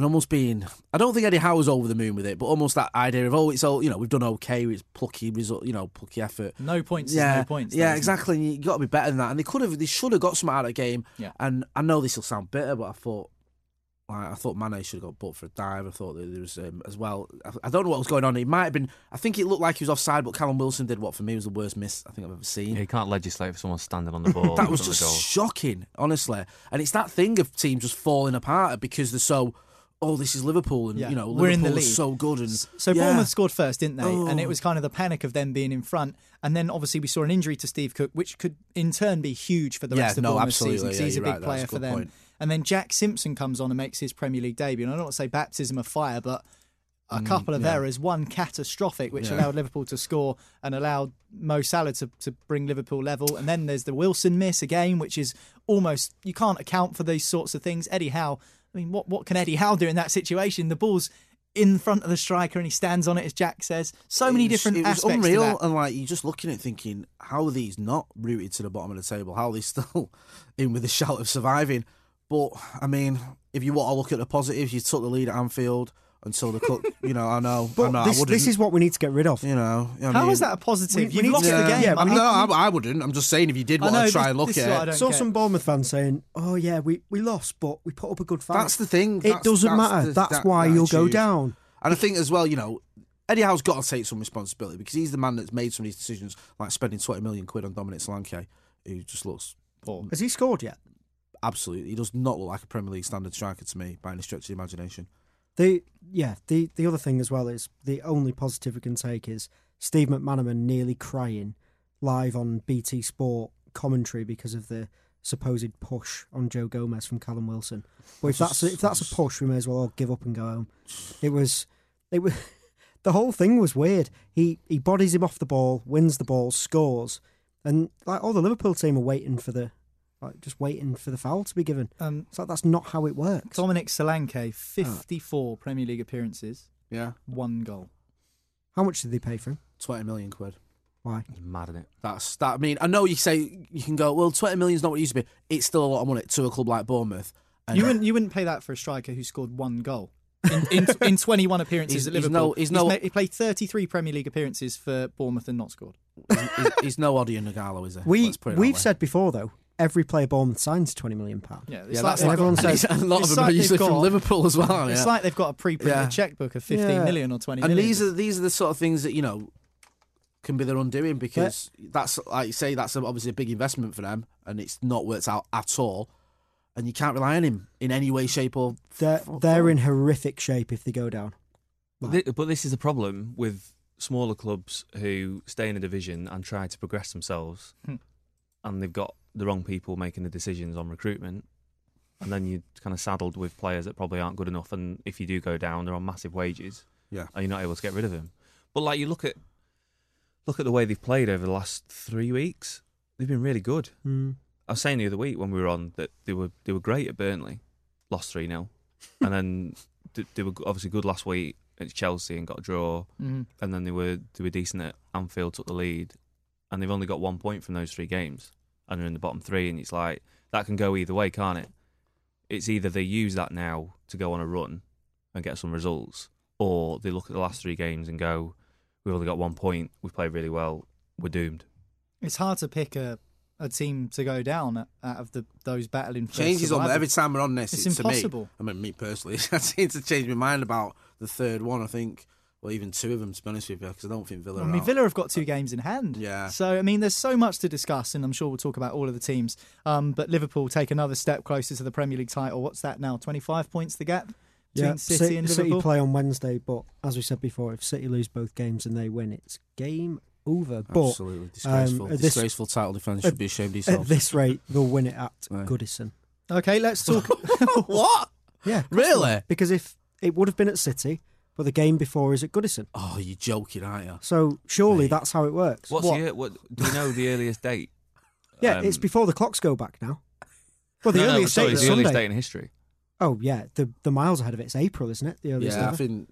And almost being, I don't think Eddie Howe was over the moon with it, but almost that idea of, oh, it's all, you know, we've done okay, it's plucky result, you know, plucky effort.
No points
Yeah,
no points.
yeah,
isn't it?
exactly. You got to be better than that. And they could have, they should have got some out of the game.
Yeah.
And I know this will sound bitter, but I thought, I thought Mane should have got booked for a dive. I thought that there was um, as well. I, I don't know what was going on. It might have been. I think it looked like he was offside, but Callum Wilson did what for me was the worst miss I think I've ever seen.
Yeah, you can't legislate for someone standing on the ball.
that was just shocking, honestly. And it's that thing of teams just falling apart because they're so. Oh, this is Liverpool, and
Yeah,
you know
we're in the lead.
so good. And
So
yeah.
Bournemouth scored first, didn't they? And it
Oh.
was kind of the panic of them being in front. And then obviously we saw an injury to Steve Cook, which could in turn be huge for the
Yeah,
rest of
no,
Bournemouth's
absolutely.
season 'cause
Yeah,
he's a big
right,
player
a
for them.
point.
And then Jack Simpson comes on and makes his Premier League debut. And I don't want to say baptism of fire, but a couple of
Mm, yeah.
errors, one catastrophic, which
Yeah.
allowed Liverpool to score and allowed Mo Salah to, to bring Liverpool level. And then there's the Wilson miss again, which is almost you can't account for these sorts of things. Eddie Howe, I mean, what what can Eddie Howe do in that situation? The ball's in front of the striker and he stands on it, as Jack says. So many
was-
different
it was
aspects
unreal, and like you're just looking at it thinking, how are these not rooted to the bottom of the table? How are they still in with a shout of surviving? But I mean, if you want to look at the positives, you took the lead at Anfield until the cook. you know, I know, I
But
know,
this,
wouldn't.
this is what we need to get rid of.
you know, I
How
mean,
is that a positive?
we
you
need
lost
to-
the game.
yeah,
I mean,
need-
no, I, I wouldn't. I'm just saying, if you did
I
want
know,
to try
this-
and look
this
at
is I
it,
Saw
get.
some Bournemouth fans saying, "Oh yeah, we, we lost, but we put up a good fight."
that's the thing.
It
That's-
doesn't
that's
matter.
the-
that's
that-
why
that
you'll go down.
And I think as well, you know, Eddie Howe's got to take some responsibility because he's the man that's made some of these decisions, like spending 20 million quid on Dominic Solanke, who just looks
Has he scored yet?
absolutely. He does not look like a Premier League standard striker to me by any stretch of the imagination.
The yeah, the the other thing as well is the only positive we can take is Steve McManaman nearly crying live on BT Sport commentary because of the supposed push on Joe Gomez from Callum Wilson. But if that's a, if that's a push, we may as well all give up and go home. It was it was the whole thing was weird. He he bodies him off the ball, wins the ball, scores, and like all the Liverpool team are waiting for the like just waiting for the foul to be given.
Um,
It's like that's not how it works.
Dominic Solanke, 54 Premier League appearances,
Yeah.
one goal.
How much did they pay for him?
20 million quid.
Why?
He's mad at it.
That's that. I mean, I know you say you can go, well, 20 million's not what it used to be. It's still a lot of money to a club like Bournemouth. And
You wouldn't you wouldn't pay that for a striker who scored one goal. In, in, in 21 appearances
He's-
at
he's
Liverpool,
no- he's no-
ma- he played 33 Premier League appearances for Bournemouth and not scored.
he's, he's no Odion Ighalo, is he?
We we've
way.
said before though, every player Bournemouth signs twenty million pound.
Yeah, it's
Yeah,
like
that's
they've
like,
everyone
got-
says-
a lot of
it's
them are
like
usually
they've
from
got-
Liverpool as well.
It's
yeah.
like they've got a pre-printed
Yeah.
checkbook of fifteen million
Yeah.
or twenty
and
million.
these are these are the sort of things that you know can be their undoing because that's like you say that's obviously a big investment for them and it's not worked out at all and you can't rely on him in any way shape or
They're
f-
they're in horrific shape if they go down.
But thi- but this is the problem with smaller clubs who stay in a division and try to progress themselves,
Hmm.
and they've got the wrong people making the decisions on recruitment, and then you're kind of saddled with players that probably aren't good enough, and if you do go down, they're on massive wages,
Yeah.
and you're not able to get rid of them. But like you look at look at the way they've played over the last three weeks, they've been really good.
Mm.
I was saying the other week when we were on that they were they were great at Burnley, lost three 0 and then th- they were obviously good last week at Chelsea and got a draw,
Mhm.
and then they were they were decent at Anfield, took the lead, and they've only got one point from those three games, and they're in the bottom three, and it's like that can go either way, can't it? It's either they use that now to go on a run and get some results, or they look at the last three games and go, "We've only got one point. We've played really well. We're doomed."
It's hard to pick a, a team to go down out of the those battling
changes on
survival.
every time we're on this.
It's
to me-
impossible.
I mean, me personally, I seem to change my mind about the third one. I think, well, even two of them, to be honest with you, because I don't think Villa.
I
are
mean,
out.
Villa have got two games in hand.
Yeah.
So, I mean, there's so much to discuss, and I'm sure we'll talk about all of the teams. Um, but Liverpool take another step closer to the Premier League title. What's that now? 25 points the gap between
Yeah,
City, and Liverpool.
City play on Wednesday, but as we said before, if City lose both games and they win, it's game over. But
Absolutely disgraceful.
um, this-
disgraceful title defence. Should be ashamed of yourself.
at this rate, they'll win it at
Right.
Goodison.
Okay, let's talk.
what?
Yeah, of course they
Really?
Because if it would have been at City, but the game before is at Goodison.
Oh, you're joking, aren't you?
So surely
Mate.
that's how it works.
What's
What?
the what? Do you know the earliest date?
Yeah,
Um,
it's before the clocks go back now. Well, the
no, no,
earliest
sorry,
date is
the earliest
Sunday.
date in history.
Oh yeah, the the miles ahead of it. It's April, isn't it? The earliest
Yeah, I think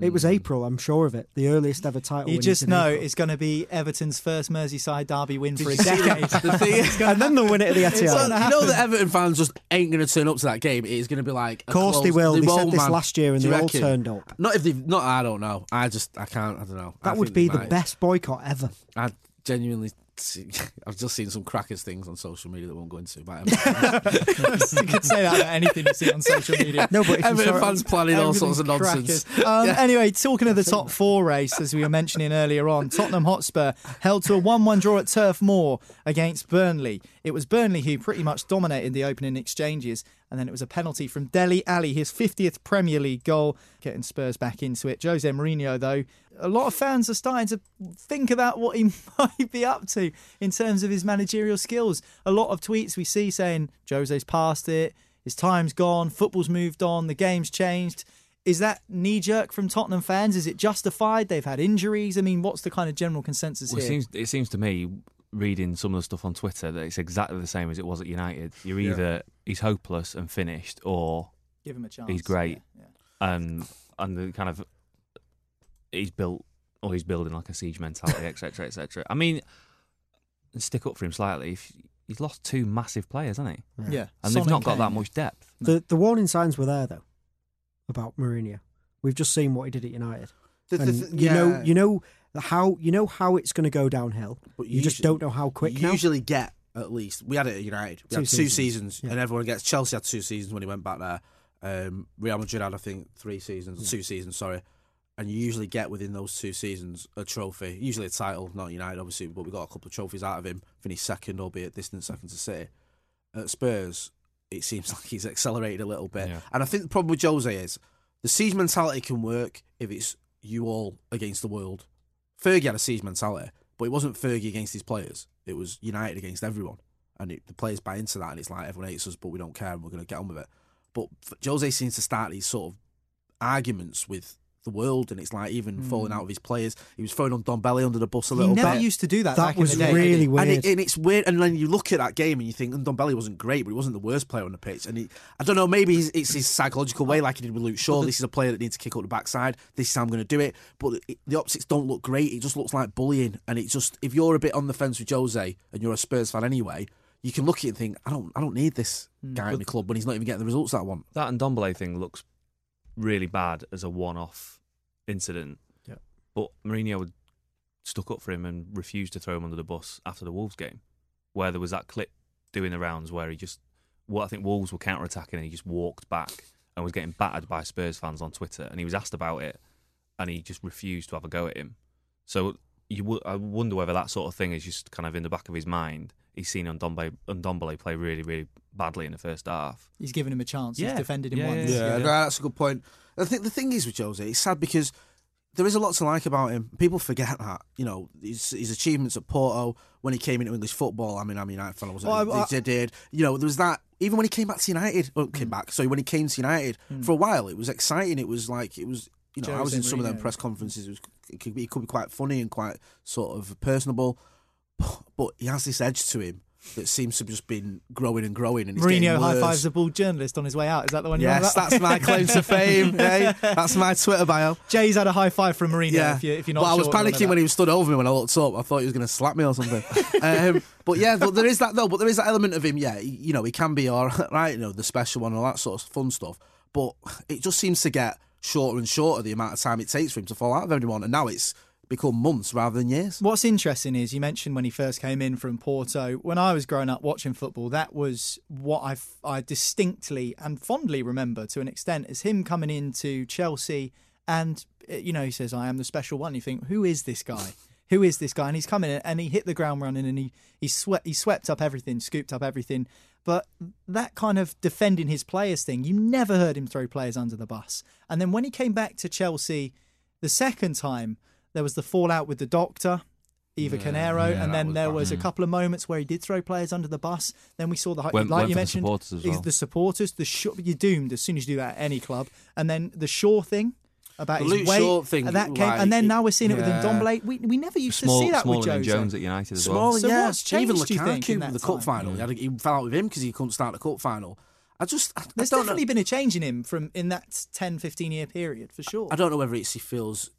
It was. April, I'm sure of it. The earliest ever title.
You just know
April.
it's going to be Everton's first Merseyside derby win for a decade.
the thing
and then they'll win it at the
It's
Etihad.
gonna
you know that Everton fans just ain't going to turn up to that game. It is going to be like,
Of course they will. They, said this last year and they
you
all turned up.
Not if they've not. I don't know. I just I can't. I don't know. I
That would be the
might.
best boycott ever.
I genuinely. See, I've just seen some crackers things on social media that won't go into. But
you could say that about anything you see on social media.
No, but if you
Everton
saw it-
fans planning all
Everything's
sorts of nonsense.
crackers. Um, Anyway, talking of the top four race, as we were mentioning earlier on, Tottenham Hotspur held to a 1 1 draw at Turf Moor against Burnley. It was Burnley who pretty much dominated the opening exchanges, and then it was a penalty from Dele Alli, his 50th Premier League goal, getting Spurs back into it. Jose Mourinho, though, a lot of fans are starting to think about what he might be up to in terms of his managerial skills. A lot of tweets we see saying Jose's past it, his time's gone, football's moved on, the game's changed. Is that knee jerk from Tottenham fans? Is it justified? They've had injuries. I mean, what's the kind of general consensus
Well, it
here?
seems it seems to me reading some of the stuff on Twitter that it's exactly the same as it was at United. You're either he's hopeless and finished, or
Give him a chance.
he's great.
Yeah, yeah.
um, and the kind of he's built or he's building like a siege mentality, etc., etc. I mean, stick up for him slightly. If he's lost two massive players, hasn't he?
Yeah.
And
Son
they've not got
Kane.
that much depth.
The the warning signs were there though about Mourinho. We've just seen what he did at United.
The- the
and
th-
you know, you know how you know how it's going to go downhill.
But
you just don't know how quick
you
now.
usually get at least. We had it at United. We
Two
had two
seasons.
seasons,
Yeah.
and everyone gets. Chelsea had two seasons when he went back there. Um, Real Madrid had, I think, three seasons, two seasons. Sorry, and you usually get within those two seasons a trophy, usually a title. Not United, obviously, but we got a couple of trophies out of him. Finished second, albeit distant second to City. At Spurs, it seems like he's accelerated a little bit,
Yeah.
and I think the problem with Jose is the siege mentality can work if it's you all against the world. Fergie had a siege mentality, but it wasn't Fergie against his players. It was United against everyone. And it, the players buy into that, and it's like everyone hates us, but we don't care, and we're going to get on with it. But Jose seems to start these sort of arguments with the world, and it's like even falling hmm. out of his players. He was throwing on Ndombele under the bus a little bit.
He never
bit.
used to do that.
That
back
was
in the day.
really weird.
And, it, and it's weird. And then you look at that game and you think Ndombele wasn't great, but he wasn't the worst player on the pitch. And he, I don't know, maybe he's, it's his psychological way, like he did with Luke Shaw. this is a player that needs to kick up the backside. This is how I'm going to do it. But it, the optics don't look great. It just looks like bullying. And it just, if you're a bit on the fence with Jose and you're a Spurs fan anyway, you can look at it and think, I don't, I don't need this hmm. guy in the club when he's not even getting the results that I want.
That Ndombele thing looks really bad as a one-off incident.
Yeah.
But Mourinho had stuck up for him and refused to throw him under the bus after the Wolves game, where there was that clip doing the rounds where he just, well, I think Wolves were counter-attacking and he just walked back and was getting battered by Spurs fans on Twitter, and he was asked about it, and he just refused to have a go at him. So you, w- I wonder whether that sort of thing is just kind of in the back of his mind. He's seen Ndombele, Ndombele play really, really badly in the first half.
He's given him a chance. He's defended him
Yeah,
once.
yeah,
Yeah, no, that's a good point. I think the thing is with Jose, it's sad because there is a lot to like about him. People forget that. You know, his, his achievements at Porto when he came into English football. I mean, I'm a United fan. I wasn't.
Well, I- I-
he did. You know, there was that. Even when he came back to United, well, came hmm. back. So when he came to United hmm. for a while, it was exciting. It was like it was. You know, I was in some of them press conferences. It, was, it, could be, it could be quite funny and quite sort of personable, but he has this edge to him that seems to have just been growing and growing. And
Mourinho high fives a bald journalist on his way out. Is that the one
Yes,
about?
that's my claim to fame. eh? That's my Twitter bio.
Jay's had a high five from Mourinho.
Yeah,
If, you, if you're not
but I was
sure what I'm on
panicking when he was stood over me when I looked up. I thought he was going to slap me or something. um, but yeah, but there is that though. But there is that element of him. Yeah, he- you know, he can be all right. You know, the special one and all that sort of fun stuff. But it just seems to get shorter and shorter the amount of time it takes for him to fall out of everyone, and now it's become months rather than years.
What's interesting is you mentioned when he first came in from Porto. When I was growing up watching football, that was what I I distinctly and fondly remember to an extent is him coming into Chelsea and uh, you know he says I am the special one. You think who is this guy? Who is this guy? And he's coming in and he hit the ground running and he he swept he swept up everything, scooped up everything. But that kind of defending his players thing, you never heard him throw players under the bus. And then when he came back to Chelsea the second time, there was the fallout with the doctor, Eva Carneiro,
yeah,
and then
was
there
bad.
was a mm. couple of moments where he did throw players under the bus. Then we saw the
Went-
like
went
you
for the
mentioned,
supporters well.
the supporters. The Shaw, you're doomed as soon as you do that at any club. And then the Shaw thing about
The
his
Luke
weight,
Shaw thing,
and that came,
like,
and then now we're seeing it with
yeah.
Ndombele. We we never used
Small,
to see that
Smalling
with
and
Jose.
Jones at United as
Small,
well.
So
yeah.
what's
Even
changed, do you
Lukaku
think, in
the cup final, he, had a, he fell out with him because he couldn't start the cup final. I just, I, I
There's
don't
definitely
know.
been a change in him from in that 10, 15 year period for sure.
I don't know whether it's he feels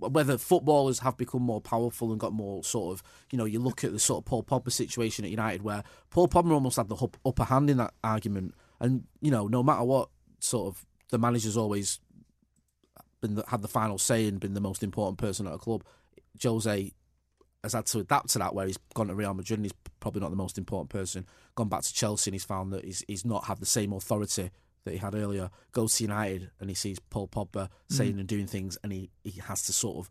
whether footballers have become more powerful and got more sort of you know you look at the sort of Paul Pogba situation at United where Paul Pogba almost had the upper hand in that argument. And you know no matter what sort of the manager's always been the, had the final say and been the most important person at a club. Jose has had to adapt to that where he's gone to Real Madrid and he's probably not the most important person. Gone back to Chelsea and he's found that he's, he's not had the same authority that he had earlier goes to United and he sees Paul Pogba mm. saying and doing things and he, he has to sort of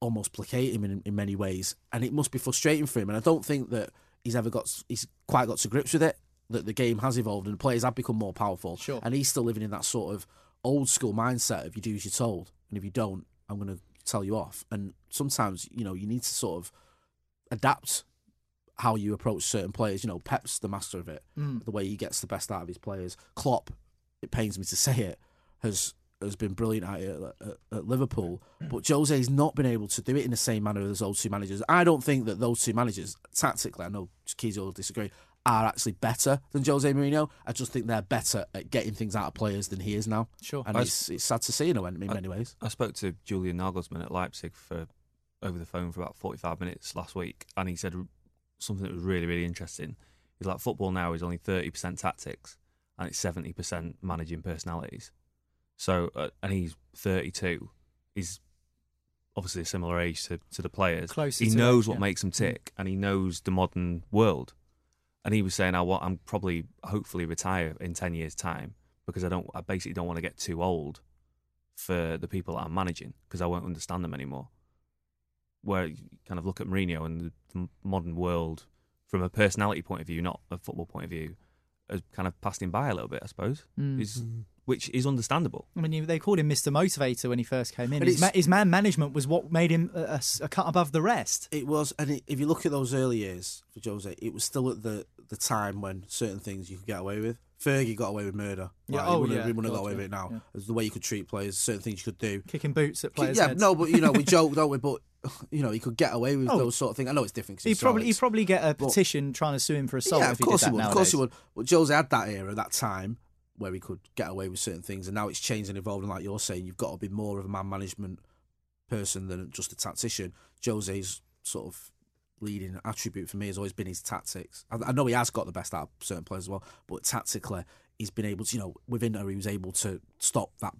almost placate him in, in many ways and it must be frustrating for him and I don't think that he's ever got he's quite got to grips with it that the game has evolved and players have become more powerful
Sure.
and he's still living in that sort of old school mindset of you do as you're told and if you don't I'm going to tell you off and sometimes you know you need to sort of adapt how you approach certain players. You know, Pep's the master of it. Mm. The way he gets the best out of his players. Klopp, it pains me to say it, has has been brilliant at at, at, Liverpool. But Jose's not been able to do it in the same manner as those two managers. I don't think that those two managers, tactically, I know Keys will disagree, are actually better than Jose Mourinho. I just think they're better at getting things out of players than he is now.
Sure.
And
I-
it's, it's sad to see in, a- in many ways.
I spoke to Julian Nagelsmann at Leipzig for over the phone for about 45 minutes last week, and he said something that was really, really interesting. He's like, football now is only 30% tactics, and it's 70% managing personalities. So, uh, and he's 32. He's obviously a similar age to, to the players.
Closer
he knows
age,
what
yeah.
makes them tick, and he knows the modern world. And he was saying, I want, I'm probably, hopefully, retire in 10 years' time because I don't, I basically don't want to get too old for the people that I'm managing because I won't understand them anymore. Where you kind of look at Mourinho and the modern world from a personality point of view, not a football point of view, has kind of passed him by a little bit, I suppose,
Mm.
is, which is understandable.
I mean, they called him Mr. Motivator when he first came in. His, ma- his man management was what made him a cut above the rest.
It was, and it, if you look at those early years for Jose, it was still at the, the time when certain things you could get away with. Fergie got away with murder.
Yeah,
Like,
oh,
he wouldn't,
yeah,
he wouldn't have
God,
got away with it now.
yeah.
As the way you could treat players, certain things you could do.
Kicking boots at players'
yeah,
heads.
no, but you know we joke, don't we? But you know he could get away with
Oh.
those sort of things. I know it's different.
He'd probably he'd probably get a
But-
petition trying to sue him for assault
yeah,
if
of course
he
he would.
that
Of course he would. But Jose had that era, that time where he could get away with certain things, and now it's changed and evolved. And like you're saying, you've got to be more of a man management person than just a tactician. Jose's sort of leading attribute for me has always been his tactics. I, I know he has got the best out of certain players as well, but tactically, he's been able to, you know, within Inter, he was able to stop that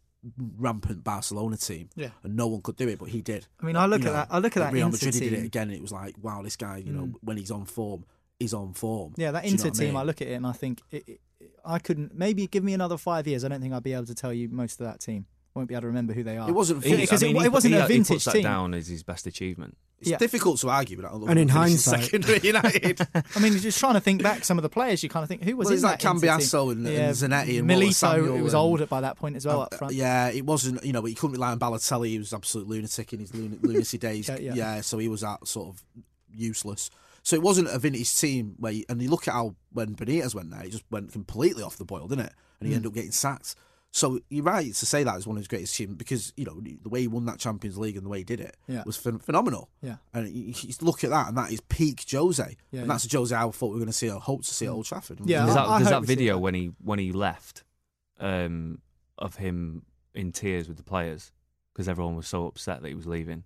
rampant Barcelona team.
Yeah.
And no one could do it, but he did.
I mean, I look
You
at
know,
that. I look at that
Real
Inter
Madrid he did it again. And it was like, wow, this guy, you know, mm. when he's on form, he's on form.
Yeah, that
Do you know
Inter
what
team,
mean?
I look at it and I think it, it, I couldn't. Maybe give me another five years. I don't think I'd be able to tell you most of that team. won't be able to remember who they are.
It wasn't
He- because
I mean,
it, it wasn't
put-
a
he- he
vintage
puts that
team.
down as his best achievement.
It's
Yeah.
difficult to argue with that.
And in hindsight-
second with United.
I mean, just trying to think back some of the players, you kind of think who was
Well,
in
it's
that
like Cambiasso and- and Zanetti and
Milito. It was
and-
old by that point as well
Uh,
up front.
Yeah, it wasn't, you know, but you couldn't rely on Balotelli. He was absolute lunatic in his lun- lunacy days.
Yeah,
yeah,
yeah.
so he was that sort of useless. So it wasn't a vintage team where, you, and you look at how when Benitez went there, he just went completely off the boil, didn't it? And he
Mm.
ended up getting sacked. So you're right to say that is one of his greatest achievements because you know the way he won that Champions League and the way he did it
Yeah.
was phen- phenomenal.
Yeah.
and you, you look at that, and that is peak Jose,
Yeah,
and that's a Jose I thought we were going to see, or hope to see at Old Trafford.
Yeah,
There's that,
I
there's that video
that.
when he when he left um, of him in tears with the players because everyone was so upset that he was leaving.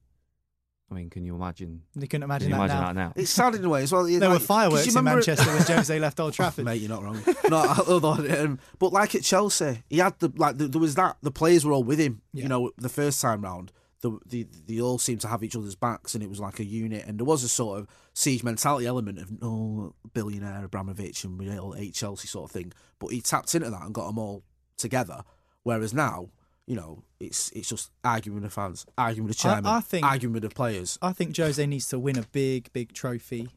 I mean, can you imagine?
You couldn't
Can
imagine
you
that
imagine
now.
that now?
It's sad in a way as well.
There
like,
were
'cause
fireworks in Manchester when Jose left Old Trafford.
Mate, you're not wrong. no, hold. Um, but like at Chelsea, he had the like. The, there was that the players were all with him.
Yeah.
You know, the first time round, the, the they all seemed to have each other's backs, and it was like a unit. And there was a sort of siege mentality element of oh, billionaire Abramovich and we all hate Chelsea sort of thing. But he tapped into that and got them all together. Whereas now, you know, it's it's just arguing with the fans, arguing with the chairman,
I think-
arguing with the players.
I think Jose needs to win a big, big trophy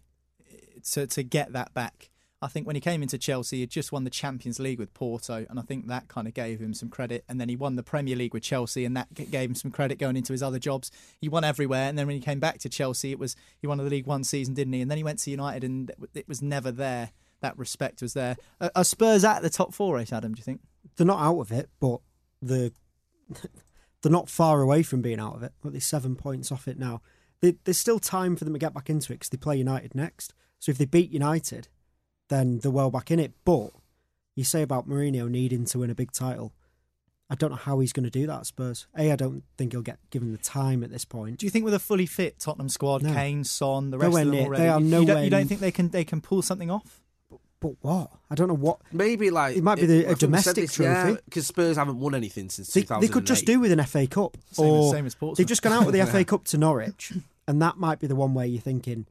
eh, to to get that back. I think when he came into Chelsea, he had just won the Champions League with Porto, and I think that kind of gave him some credit. And then he won the Premier League with Chelsea, and that gave him some credit going into his other jobs. He won everywhere, and then when he came back to Chelsea, it was he won the league one season, didn't he? And then he went to United, and it was never there. That respect was there. Are, are Spurs at the top four race, Adam? Do you think?
They're not out of it, but the they're not far away from being out of it. But they're seven points off it now. They, there's still time for them to get back into it because they play United next. So if they beat United, then they're well back in it. But you say about Mourinho needing to win a big title. I don't know how he's going to do that at Spurs. A, I don't think he'll get given the time at this point.
Do you think with a fully fit Tottenham squad,
No.
Kane, Son, the rest
Nowhere
of them already,
They are
you, you don't, you don't think they can they can pull something off?
But what? I don't know what.
Maybe like
It might be the- a
I think we said
domestic
this,
trophy.
because Spurs haven't won anything since
They,
2008.
they could just do with an FA Cup,
Same as-
or
same as Portsmouth.
they've just gone out with the FA Cup to Norwich, and that might be the one where you're thinking,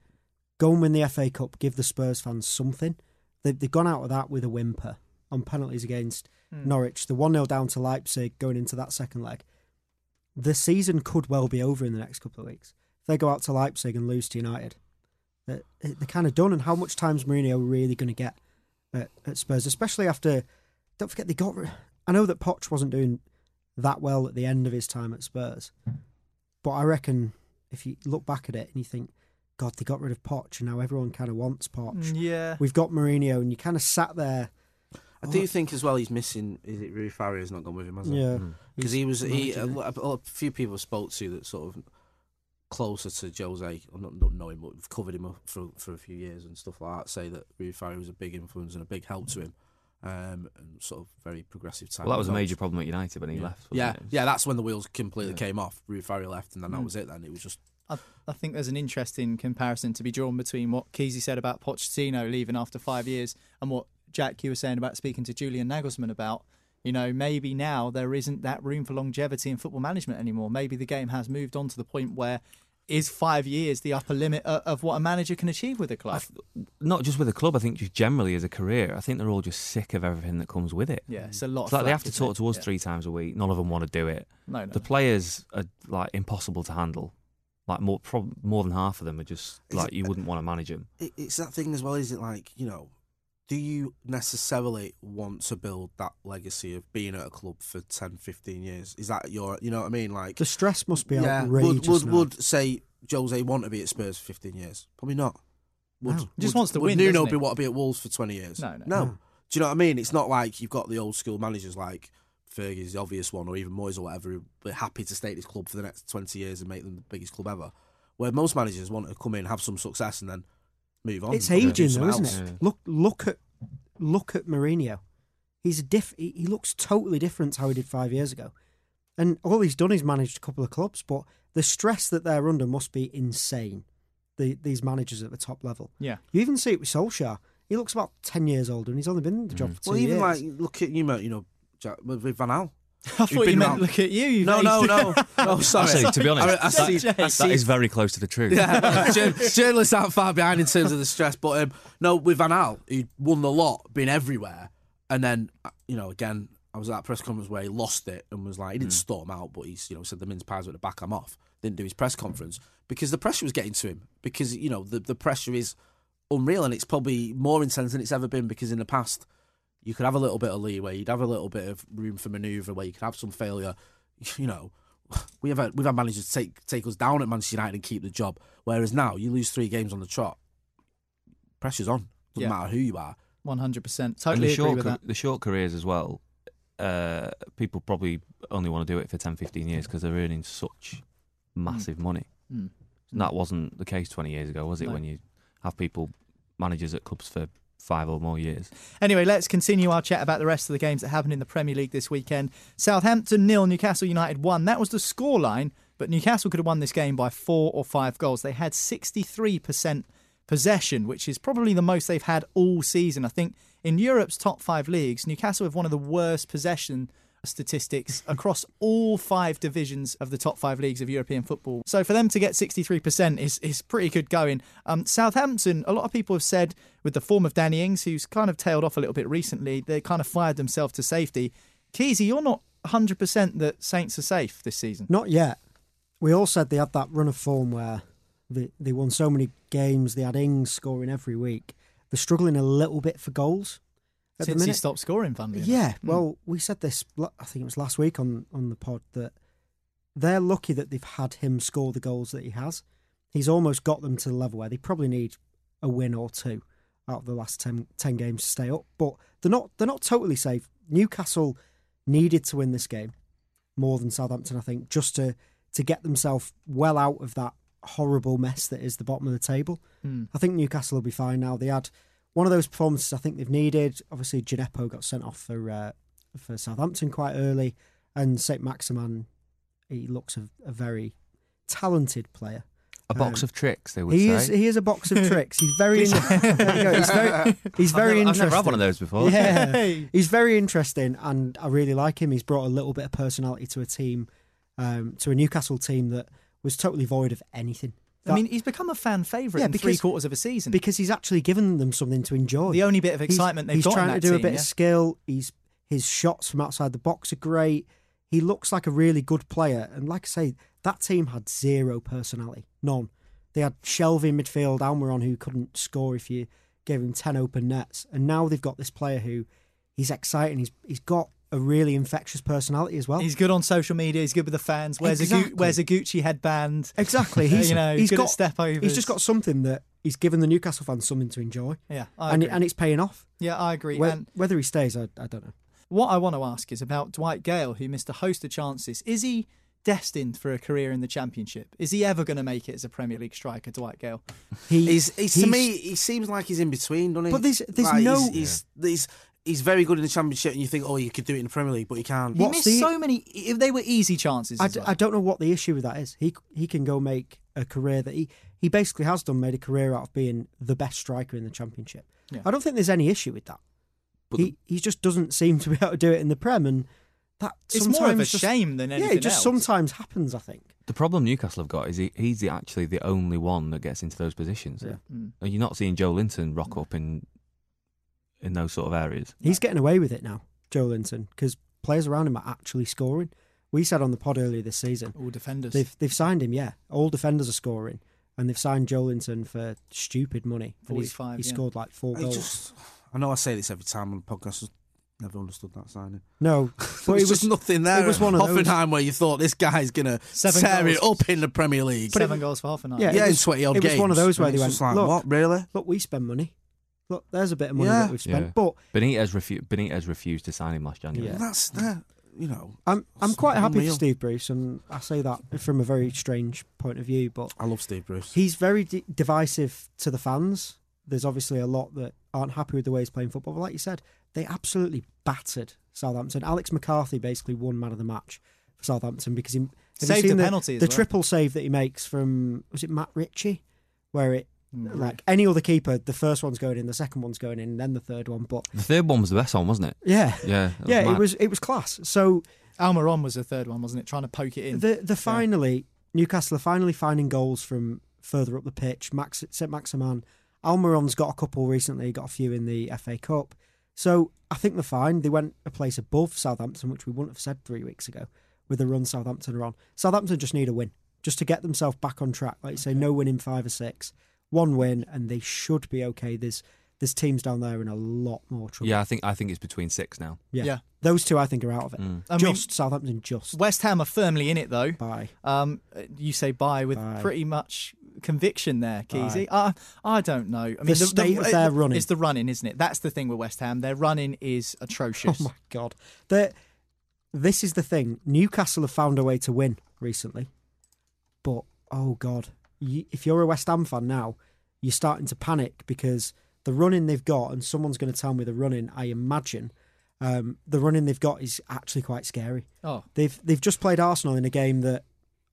go and win the FA Cup, give the Spurs fans something. They, they've gone out of that with a whimper on penalties against
Hmm.
Norwich. The one 0 down to Leipzig going into that second leg. The season could well be over in the next couple of weeks if they go out to Leipzig and lose to United. They're, they're kind of done. And how much time's Mourinho really going to get at, at Spurs, especially after? Don't forget they got. I know that Poch wasn't doing that well at the end of his time at Spurs, but I reckon if you look back at it and you think, God, they got rid of Poch, and now everyone kind of wants Poch.
Mm, Yeah.
We've got Mourinho, and you kind of sat there.
I do think as well he's missing. Is it Rui Faria's not gone with him? Has he?
Yeah,
because he was he. A,
managing it.
lo- a few people spoke to that sort of closer to Jose. Or not, not know him, but we've covered him up for for a few years and stuff like that. Say that Rui Faria was a big influence and a big help to him. Um, and sort of very progressive type.
Well, that was a major problem at United when he
yeah.
left. wasn't
Yeah,
it? It
yeah, that's when the wheels completely
Yeah.
came off. Rui Faria left, and then that
Mm.
was it. Then it was just
I, I think there's an interesting comparison to be drawn between what Keezy said about Pochettino leaving after five years and what Jack you were saying about speaking to Julian Nagelsmann about. You know, maybe now there isn't that room for longevity in football management anymore. Maybe the game has moved on to the point where is five years the upper limit of, of what a manager can achieve with a club?
th- not just with a club. I think just generally as a career. I think they're all just sick of everything that comes with it.
yeah, it's a lot.
It's
of
like they have to talk
it?
to us
Yeah.
three times a week. None of them want to do it.
No, no.
The players are like impossible to handle. Like more, prob- more than half of them are just like
it-
you uh, wouldn't want to manage them.
it, it's that thing as well. Is it like you know? Do you necessarily want to build that legacy of being at a club for 10, 15 years? Is that your, you know what I mean? Like,
the stress must be
yeah,
outrageous.
would would,
now.
would say Jose want to be at Spurs for fifteen years? Probably not. Would,
No.
Just wants to
would
win,
Nuno be
he?
want to be at Wolves for twenty years?
No, no.
no.
No.
Do you know what I mean? It's not like you've got the old school managers like Fergie's the obvious one, or even Moyes or whatever, who are happy to stay at his club for the next twenty years and make them the biggest club ever. Where most managers want to come in, have some success, and then move on.
It's aging, though, isn't it?
Yeah.
Look, look at, look at Mourinho. He's a diff. He, he looks totally different to how he did five years ago, and all he's done is managed a couple of clubs. But the stress that they're under must be insane. The, these managers at the top level.
Yeah.
You even see it with Solskjaer. He looks about ten years older, and he's only been in the job mm. for two
Well, even
years.
like look at you, know, you know, Jack, with Van Gaal.
I thought you
been
meant
around-
look at you. you
No, no, no, no. Sorry.
Actually, to be honest,
I, I
that-
see, I
that
that is very close to the truth.
yeah, journalists aren't far behind in terms of the stress, but um, no, with Van Gaal, he won the lot, been everywhere, and then uh, you know again I was at that press conference where he lost it and was like, he didn't storm out, but he's, you know, said the mince pies were at the back, I'm off. Didn't do his press conference because the pressure was getting to him. Because, you know, the, the pressure is unreal and it's probably more intense than it's ever been because in the past, you could have a little bit of leeway, you'd have a little bit of room for manoeuvre where you could have some failure. You know, we have had, we've had managers take take us down at Manchester United and keep the job. Whereas now, you lose three games on the trot, pressure's on. Doesn't
Yeah.
matter who you are.
One hundred percent. Totally
the
agree
short,
with that.
the short careers as well. Uh, people probably only want to do it for 10, 15 years because they're earning such massive money.
Mm.
And that wasn't the case 20 years ago, was it?
No.
When you have people, managers at clubs for five or more years.
Anyway, let's continue our chat about the rest of the games that happened in the Premier League this weekend. Southampton nil, Newcastle United one. That was the scoreline, but Newcastle could have won this game by four or five goals. They had 63% possession, which is probably the most they've had all season. I think in Europe's top five leagues, Newcastle have one of the worst possession statistics across all five divisions of the top five leagues of European football. So for them to get 63% is, is pretty good going. Um, Southampton, a lot of people have said with the form of Danny Ings, who's kind of tailed off a little bit recently, they kind of fired themselves to safety. Keezy, you're not 100% that Saints are safe this season.
Not yet. We all said they had that run of form where they, they won so many games. They had Ings scoring every week. They're struggling a little bit for goals
Since
the
he stopped scoring, funnily.
Yeah,
Mm.
well, we said this. I think it was last week on on the pod that they're lucky that they've had him score the goals that he has. He's almost got them to the level where they probably need a win or two out of the last 10, 10 games to stay up. But they're not they're not totally safe. Newcastle needed to win this game more than Southampton, I think, just to to get themselves well out of that horrible mess that is the bottom of the table.
Hmm.
I think Newcastle will be fine now. They had one of those performances I think they've needed. Obviously, Gineppo got sent off for uh, for Southampton quite early, and Saint Maximin, he looks a, a very talented player.
A box
Um,
of tricks, they would
He
say.
is he is a box of tricks. He's very in- there you he's very he's
I've
very
never, I've never had one of those before.
Yeah, he's very interesting, and I really like him. He's brought a little bit of personality to a team, um, to a Newcastle team that was totally void of anything.
I mean, he's become a fan favourite
Yeah,
in three quarters of a season.
because he's actually given them something to enjoy.
the only bit of
He's-
excitement they've
he's
got in
trying
that
to do a bit
yeah?
of skill. He's his shots from outside the box are great. He looks like a really good player, and like I say, that team had zero personality, none. They had Shelvey midfield, Almiron who couldn't score if you gave him ten open nets, and now they've got this player who he's exciting. He's he's got a really infectious personality as well.
He's good on social media. He's good with the fans. Wears a
Exactly.
Gu- wears a Gucci headband.
exactly. He's
you know,
he's
good
got
at step overs.
He's just got something that he's given the Newcastle fans something to enjoy,
Yeah, I
and
agree.
and it's paying off.
yeah, I agree.
Whe-
and
Whether he stays, I, I don't know.
what I want to ask is about Dwight Gayle, who missed a host of chances. Is he destined for a career in the Championship? Is he ever going to make it as a Premier League striker, Dwight Gayle?
He,
He's, he's, to me, he seems like he's in between, doesn't he?
But there's- there's
Like,
no-
He's, he's, he's, he's very good in the Championship, and you think, oh, you could do it in the Premier League, but he can't.
He
What's
missed
the-
so many. If they were easy chances,
I,
well.
I don't know what the issue with that is. He he can go make a career that he he basically has done, made a career out of being the best striker in the championship.
Yeah.
I don't think there's any issue with that.
But
he he just doesn't seem to be able to do it in the Prem, and that
it's
sometimes
more of a
just,
shame than anything
Yeah, it just
else.
sometimes happens. I think.
The problem Newcastle have got is he, he's the, actually the only one that gets into those positions.
Yeah.
Mm.
And You're not seeing Joelinton rock up in in those sort of areas.
He's getting away with it now, Joelinton, because players around him are actually scoring. We said on the pod earlier this season
All defenders.
they've they've signed him. Yeah, all defenders are scoring, and they've signed Joelinton for stupid money. And he's-
45,
He
yeah.
scored like four
He
goals.
just, I know I say this every time on the podcast. Just never understood that signing.
No,
But
but
it
it
was
was
nothing there.
it was one of those-
Hoffenheim where you thought this guy's gonna
Seven
tear it up in the Premier League.
Seven goals for half a night.
Yeah,
yeah,
it
in
was-
twenty odd
it was
games.
one of those where they went,
like,
"Look,
what really?
look, we spend money. Look, there's a bit of money
Yeah.
that we've spent.
Yeah.
But
Benitez, refu- Benitez refused to sign him last January.
Yeah.
That's that. You know,
I'm I'm
It's
quite happy
unreal.
for Steve Bruce, and I say that from a very strange point of view. But
I love Steve Bruce.
he's very d- divisive to the fans. There's obviously a lot that aren't happy with the way he's playing football. But like you said, they absolutely battered Southampton. Alex McCarthy basically won man of the match for Southampton because he have you
Saved
seen
a
the,
penalty as
The
well.
triple save that he makes from was it Matt Ritchie, where it
Mm.
like any other keeper, the first one's going in, the second one's going in, and then the third one. But
The third one was the best one, wasn't it?
yeah,
Yeah. that
yeah,
mad.
it was it was class. So
Almiron was the third one, wasn't it? Trying to poke it in.
the the finally Newcastle are finally finding goals from further up the pitch. Max St Maximin, Almiron's got a couple recently, got a few in the FA Cup. So I think they're fine. They went a place above Southampton, which we wouldn't have said three weeks ago, with the run Southampton are on. Southampton just need a win, just to get themselves back on track. Like you say, no win in five or six. One win, and they should be okay. There's there's teams down there in a lot more trouble.
Yeah, I think I think it's between six now.
yeah.
Yeah.
Those two, I think, are out of it.
Mm.
I mean-
just Southampton, just
West Ham are firmly in it though.
bye.
Um, you say bye with
Bye.
pretty much conviction there, Keezy. Uh, I don't know. I mean,
The state of their running.
It's the running, isn't it? That's the thing with West Ham. Their running is atrocious.
Oh
atrocious.
my god! The, this is the thing. Newcastle have found a way to win recently, but oh god, you, if you're a West Ham fan now, you're starting to panic because the running they've got, and someone's going to tell me the running. I imagine um, the running they've got is actually quite scary.
oh,
They've they've just played Arsenal in a game that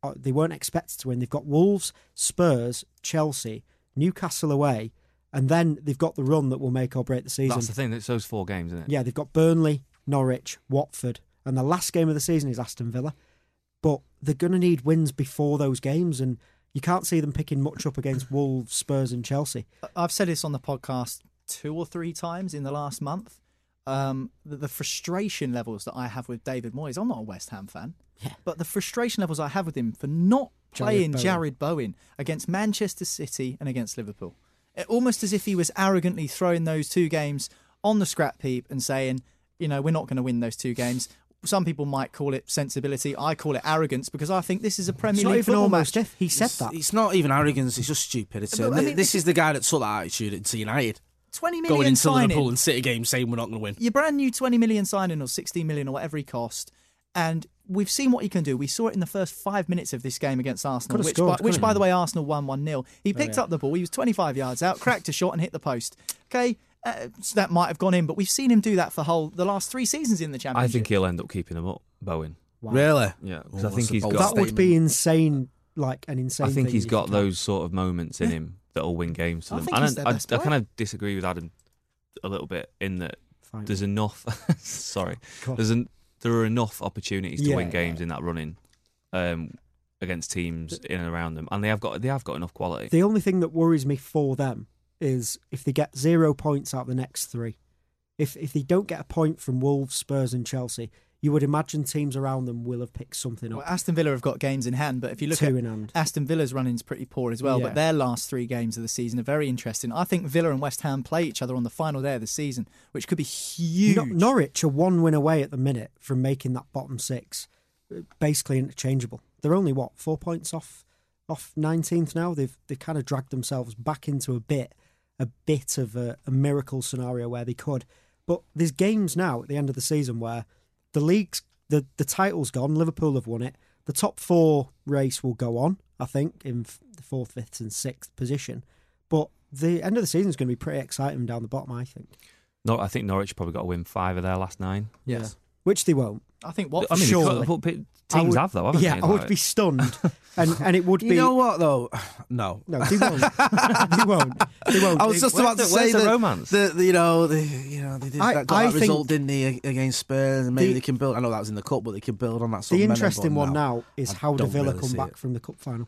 uh, they weren't expected to win. They've got Wolves, Spurs, Chelsea, Newcastle away, and then they've got the run that will make or break the season.
That's the thing. It's those four games, isn't it?
Yeah, they've got Burnley, Norwich, Watford, and the last game of the season is Aston Villa. But they're going to need wins before those games, and you can't see them picking much up against Wolves, Spurs, and Chelsea.
I've said this on the podcast two or three times in the last month. Um, the, the frustration levels that I have with David Moyes. I'm not a West Ham fan,
Yeah.
but the frustration levels I have with him for not
Jarrod
playing
Bowen.
Jarrod Bowen against Manchester City and against Liverpool, It- almost as if he was arrogantly throwing those two games on the scrap heap and saying, you know, we're not going to win those two games. Some people might call it sensibility. I call it arrogance because I think this is a Premier
It's not
League
even
football
almost
match.
if he said
It's,
that.
it's not even arrogance; it's just stupidity.
But,
uh,
I mean,
this
this-
is the guy that took that attitude into United,
20 million
going into
signing.
Liverpool and City game saying we're not going to win.
your brand new 20 million signing or 16 million or whatever he cost and we've seen what he can do we saw it in the first five minutes of this game against arsenal which,
scored,
by, which by the way arsenal won 1-0 he oh, picked
yeah.
up the ball he was 25 yards out cracked a shot and hit the post okay uh, so that might have gone in but we've seen him do that for whole the last three seasons in the Championship.
I
championship
think he'll end up keeping them up, Bowen.
Really?
Yeah,
Oh,
because I
that's
think
a
he's
bold
got.
that would be insane, like an insane.
I think
thing
he's
if
got
you can.
those sort of moments in him that'll win games to
I
them.
think
And
he's their
I,
best
I
player.
kind of disagree with Adam a little bit in that
Fine.
there's enough. sorry,
Go on.
there's an, there are enough opportunities to win
Yeah.
games in that running um, against teams in and around them, and they have got they have got enough quality.
The only thing that worries me for them is if they get zero points out of the next three. If if they don't get a point from Wolves, Spurs, and Chelsea, you would imagine teams around them will have picked something
well,
up.
aston villa have got games in hand but if you look
two
at
in hand.
Aston Villa's running's pretty poor as well,
Yeah.
but their last three games of the season are very interesting. I think Villa and West Ham play each other on the final day of the season, which could be huge.
No- Norwich are one win away at the minute from making that bottom six, basically interchangeable. They're only what four points off off nineteenth now. They've they've kind of dragged themselves back into a bit a bit of a, a miracle scenario where they could. But there's games now at the end of the season where the league's the the title's gone. Liverpool have won it. The top four race will go on. I think in the fourth, fifth, and sixth position. But the end of the season is going to be pretty exciting down the bottom. I think.
No, I think Norwich probably got to win five of their last nine.
Yes.
Which they won't.
I think what
I mean,
Surely.
but- but
I
teams
would-
have though, haven't
yeah,
they?
I would
Like-
be stunned, and and it would
You
be You
know what though? No.
no, they won't, they won't, they won't.
I was just
Where's
about to
the-
say
where's the
that
romance?
The, the- you know, the, you know, they did
I-
that, got
I
that
think-
result, didn't they, against Spurs, and maybe
The-
they can build. I know that was in the cup, but they can build on that. Sort
the interesting one
no.
now is
I
how the
don't
Villa
really
come back
it.
from the cup final.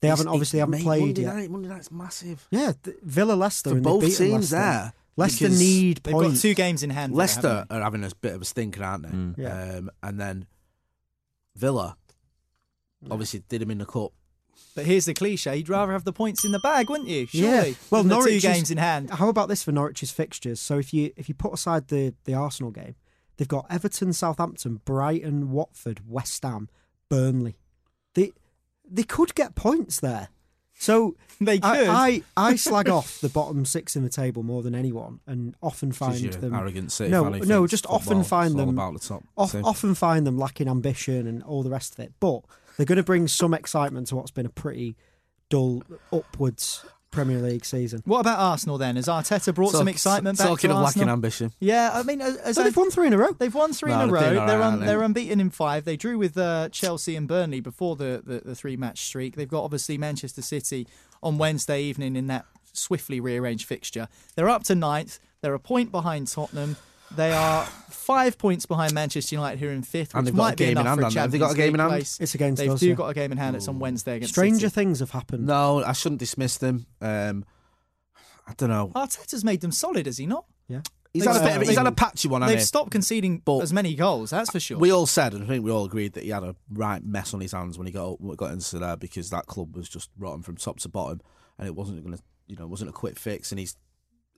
They
It's-
haven't obviously haven't played
Monday
yet.
Night, Monday night's massive
Yeah, th- Villa Leicester
for both teams.
Leicester.
There,
Leicester
because
need
they've
points.
got two games in hand.
Leicester
haven't
are having a bit of a stinker, aren't they?
Mm.
Yeah.
Um, and then Villa, obviously, did them in the cup.
But here's the cliche: you'd rather have the points in the bag, wouldn't you?
Yeah.
Surely.
Well,
than the
Norwich
two games in hand.
How about this for Norwich's fixtures? So if you if you put aside the the Arsenal game, they've got Everton, Southampton, Brighton, Watford, West Ham, Burnley. They they could get points there. So
They could.
I, I, I slag off the bottom six in the table more than anyone, and often find them
arrogant City
no no just
football
often find them
about the top.
off, often find them lacking ambition and all the rest of it. But they're going to bring some excitement to what's been a pretty dull upwards Premier League season.
What about Arsenal then? Has Arteta brought
So-
some excitement back
Talking
to
of lacking ambition.
yeah, I mean, as as
So they've won three in a row.
They've won three
No,
in a row. They're un, they're unbeaten in five. They drew with uh, Chelsea and Burnley before the, the, the three match streak. They've got obviously Manchester City on Wednesday evening in that swiftly rearranged fixture. They're up to ninth. They're a point behind Tottenham. They are five points behind Manchester United, who are in fifth,
And
which
they've got
might
a
be
game in
enough
hand,
for a
haven't they? Have got a game in hand?
place.
It's against
They've
us,
do
yeah.
got a game in hand. It's on Wednesday against
Stranger
City.
things have happened.
No, I shouldn't dismiss them. Um, I don't know.
Arteta's made them solid, has he not?
Yeah.
He's
They've
had a bit. Of, he's had a patchy one.
They've
he?
stopped conceding
But-
as many goals. That's for sure.
We all said, and I think we all agreed that he had a right mess on his hands when he got got into there because that club was just rotten from top to bottom, and it wasn't going to, you know, wasn't a quick fix. And he's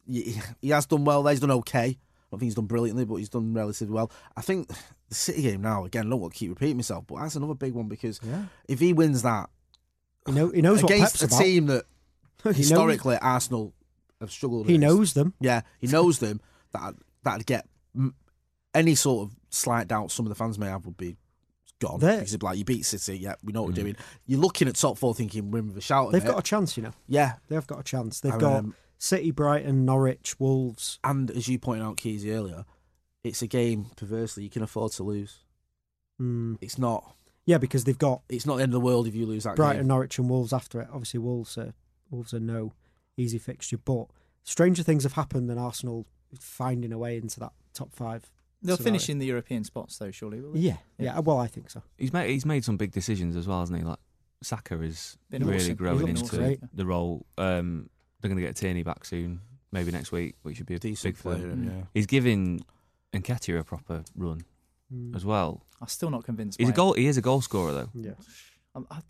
he, he has done well. there, He's done okay. I don't think he's done brilliantly, but he's done relatively well. I think the City game now again. I don't want to keep repeating myself, but that's another big one because if he wins that
He, know, he knows
against a
about.
team that
He knows-
historically Arsenal have struggled.
he
against.
knows them.
Yeah, he knows them. That that'd get mm, any sort of slight doubt some of the fans may have would be gone.
There-
Because like you beat City, yeah, we know what we're doing. You're looking at top four, thinking we're with a shout.
They've got a chance, you know.
yeah,
They've got a chance. They've
And,
got
um,
City, Brighton, Norwich, Wolves.
and as you pointed out, Keezy earlier, it's a game perversely you can afford to lose.
Mm,
It's not.
yeah, because they've got
It's not the end of the world if you lose that
Brighton,
game.
Norwich, and Wolves after it. Obviously, Wolves are Wolves are no easy fixture, but stranger things have happened than Arsenal finding a way into that top five.
They'll
scenario.
finish in the European spots, though, surely. Will they?
Yeah, yeah. Well, I think so.
He's made he's made some big decisions as well, hasn't he? Like Saka is
Been
really
awesome.
growing into
looking great.
the role. Um, they're going to get Tierney back soon, maybe next week, which should be a
Decent
big for
player,
them.
yeah.
He's giving Nketiah a proper run
Mm.
as well.
I'm still not convinced.
He's a
it.
goal. He is a goal scorer though.
Yeah.
I,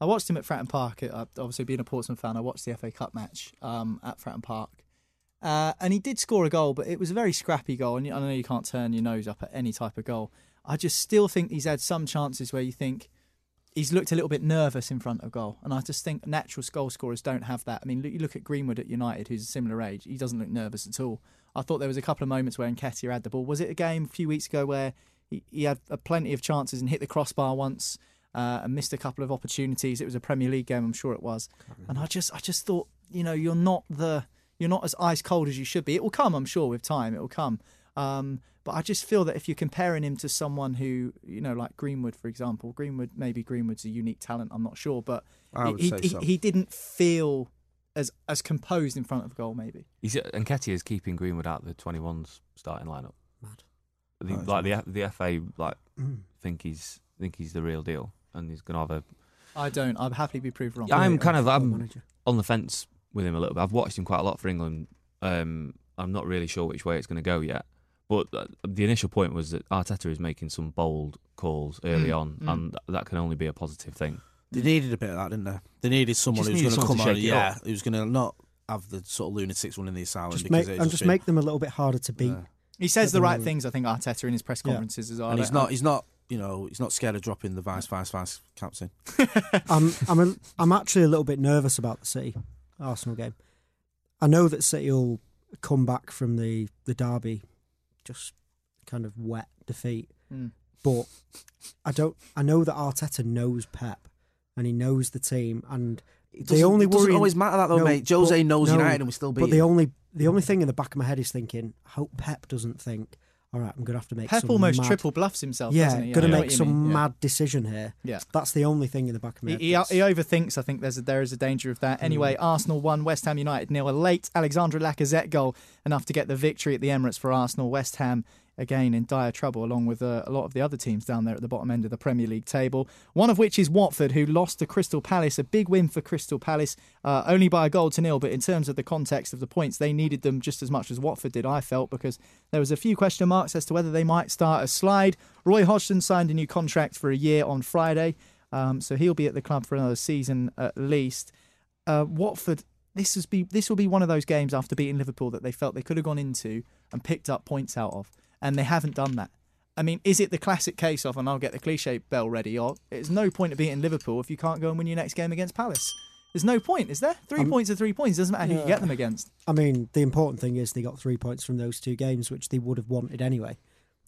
I watched him at Fratton Park. Uh, obviously, being a Portsmouth fan, I watched the FA Cup match um, at Fratton Park. Uh, and he did score a goal, but it was a very scrappy goal. And I know you can't turn your nose up at any type of goal. I just still think he's had some chances where you think he's looked a little bit nervous in front of goal. And I just think natural goal scorers don't have that. I mean, look, you look at Greenwood at United, who's a similar age. He doesn't look nervous at all. I thought there was a couple of moments where Nketiah had the ball. Was it a game a few weeks ago where he, he had uh, plenty of chances and hit the crossbar once uh, and missed a couple of opportunities? It was a Premier League game, I'm sure it was. And I just, I just thought, you know, you're not the, you're not as ice cold as you should be. It will come, I'm sure, with time. It will come. Um, but I just feel that if you're comparing him to someone who, you know, like Greenwood, for example, Greenwood, maybe Greenwood's a unique talent. I'm not sure, but he, he,
say
he-
so.
he didn't feel as as composed in front of goal. Maybe
He's Nketiah is keeping Greenwood out of the 21s starting lineup.
Mad.
The,
Oh, it's
like the the FA like
Mm.
think he's think he's the real deal, and he's going to have a.
I don't. I'd happily be proved wrong.
I'm kind of I'm on the fence with him a little bit. I've watched him quite a lot for England. Um, I'm not really sure which way it's going to go yet. But uh, the initial point was that Arteta is making some bold calls early
Mm,
on,
mm.
and that can only be a positive thing.
They needed a bit of that, didn't they? They needed someone
Just
who's going to come
to
on, yeah,
up.
who's going to not have the sort of lunatics running the asylum
Just make and just
been-
make them a little bit harder to beat.
Yeah.
He says the
the
right things. I think Arteta in his press
Yeah.
conferences as well.
and he's
don't-
not. He's not. You know, he's not scared of dropping the vice, vice, vice captain.
I'm I'm a, I'm actually a little bit nervous about the City Arsenal game. I know that City will come back from the the derby, just kind of wet defeat,
Mm.
but I don't. I know that Arteta knows Pep, and he knows the team, and
It
the only
it doesn't always matter that though,
no,
mate. Jose
but-
knows
no,
United and we still beat.
But the
him.
only the only thing in the back of my head is thinking, I hope Pep doesn't think, all right, I'm going to have to make
Pep
some
almost
mad,
triple bluffs himself.
yeah, going to make some
yeah.
mad decision here.
Yeah.
That's the only thing in the back of my
He,
head.
he,
that's-
he overthinks. I think there's a, there is a danger of that. Anyway, hmm. Arsenal won. West Ham United nil. A late Alexandre Lacazette goal enough to get the victory at the Emirates for Arsenal. West Ham again in dire trouble, along with uh, a lot of the other teams down there at the bottom end of the Premier League table. One of which is Watford, who lost to Crystal Palace. A big win for Crystal Palace, uh, only by a goal to nil. But in terms of the context of the points, they needed them just as much as Watford did. I felt because there was a few question marks as to whether they might start a slide. Roy Hodgson signed a new contract for a year on Friday. Um, so he'll be at the club for another season at least. Uh, Watford, this is be this will be one of those games after beating Liverpool that they felt they could have gone into and picked up points out of, and they haven't done that. I mean, is it the classic case of, and I'll get the cliche bell ready, or it's no point of beating Liverpool if you can't go and win your next game against Palace? There's no point, is there? Three
Um,
points are three points. Doesn't matter who you get them against.
I mean, the important thing is they got three points from those two games, which they would have wanted anyway.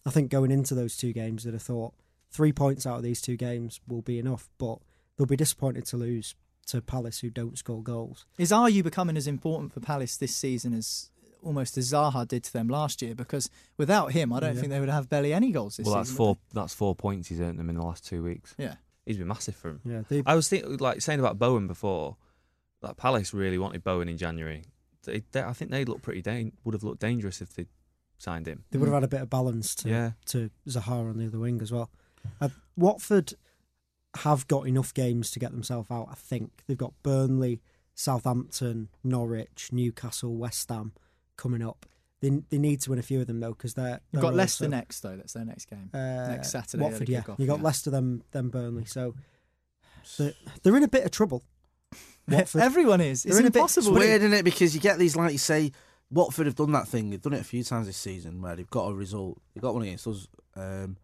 I think going into those two games, they'd have thought three points out of these two games will be enough, but they'll be disappointed to lose to Palace, who don't score goals.
Is are you becoming as important for Palace this season as almost as Zaha did to them last year? Because without him, I don't
Yeah.
think they would have barely any goals this
well,
season.
that's
would
four. That's four points he's earned them in the last two weeks.
Yeah.
He's been massive for him.
Yeah, they,
I was thinking, like saying about Bowen before. Like Palace really wanted Bowen in January. They, they, I think they look pretty. Dan- would have looked dangerous if they signed him.
they would have had a bit of balance to
Yeah.
to Zaha on the other wing as well. Uh, Watford have got enough games to get themselves out. I think they've got Burnley, Southampton, Norwich, Newcastle, West Ham coming up. They they need to win a few of them though because they're.
You've got Leicester
also-
next though. That's their next game.
uh,
next Saturday.
Watford, yeah. You got
yeah.
Leicester, then then Burnley. So they're, they're in a bit of trouble. Watford.
Everyone is. It's
They're in a bit-
It's
impossible.
weird, isn't it? Because you get these, like you say, Watford have done that thing. They've done it a few times this season where they've got a result. They got one against us, um,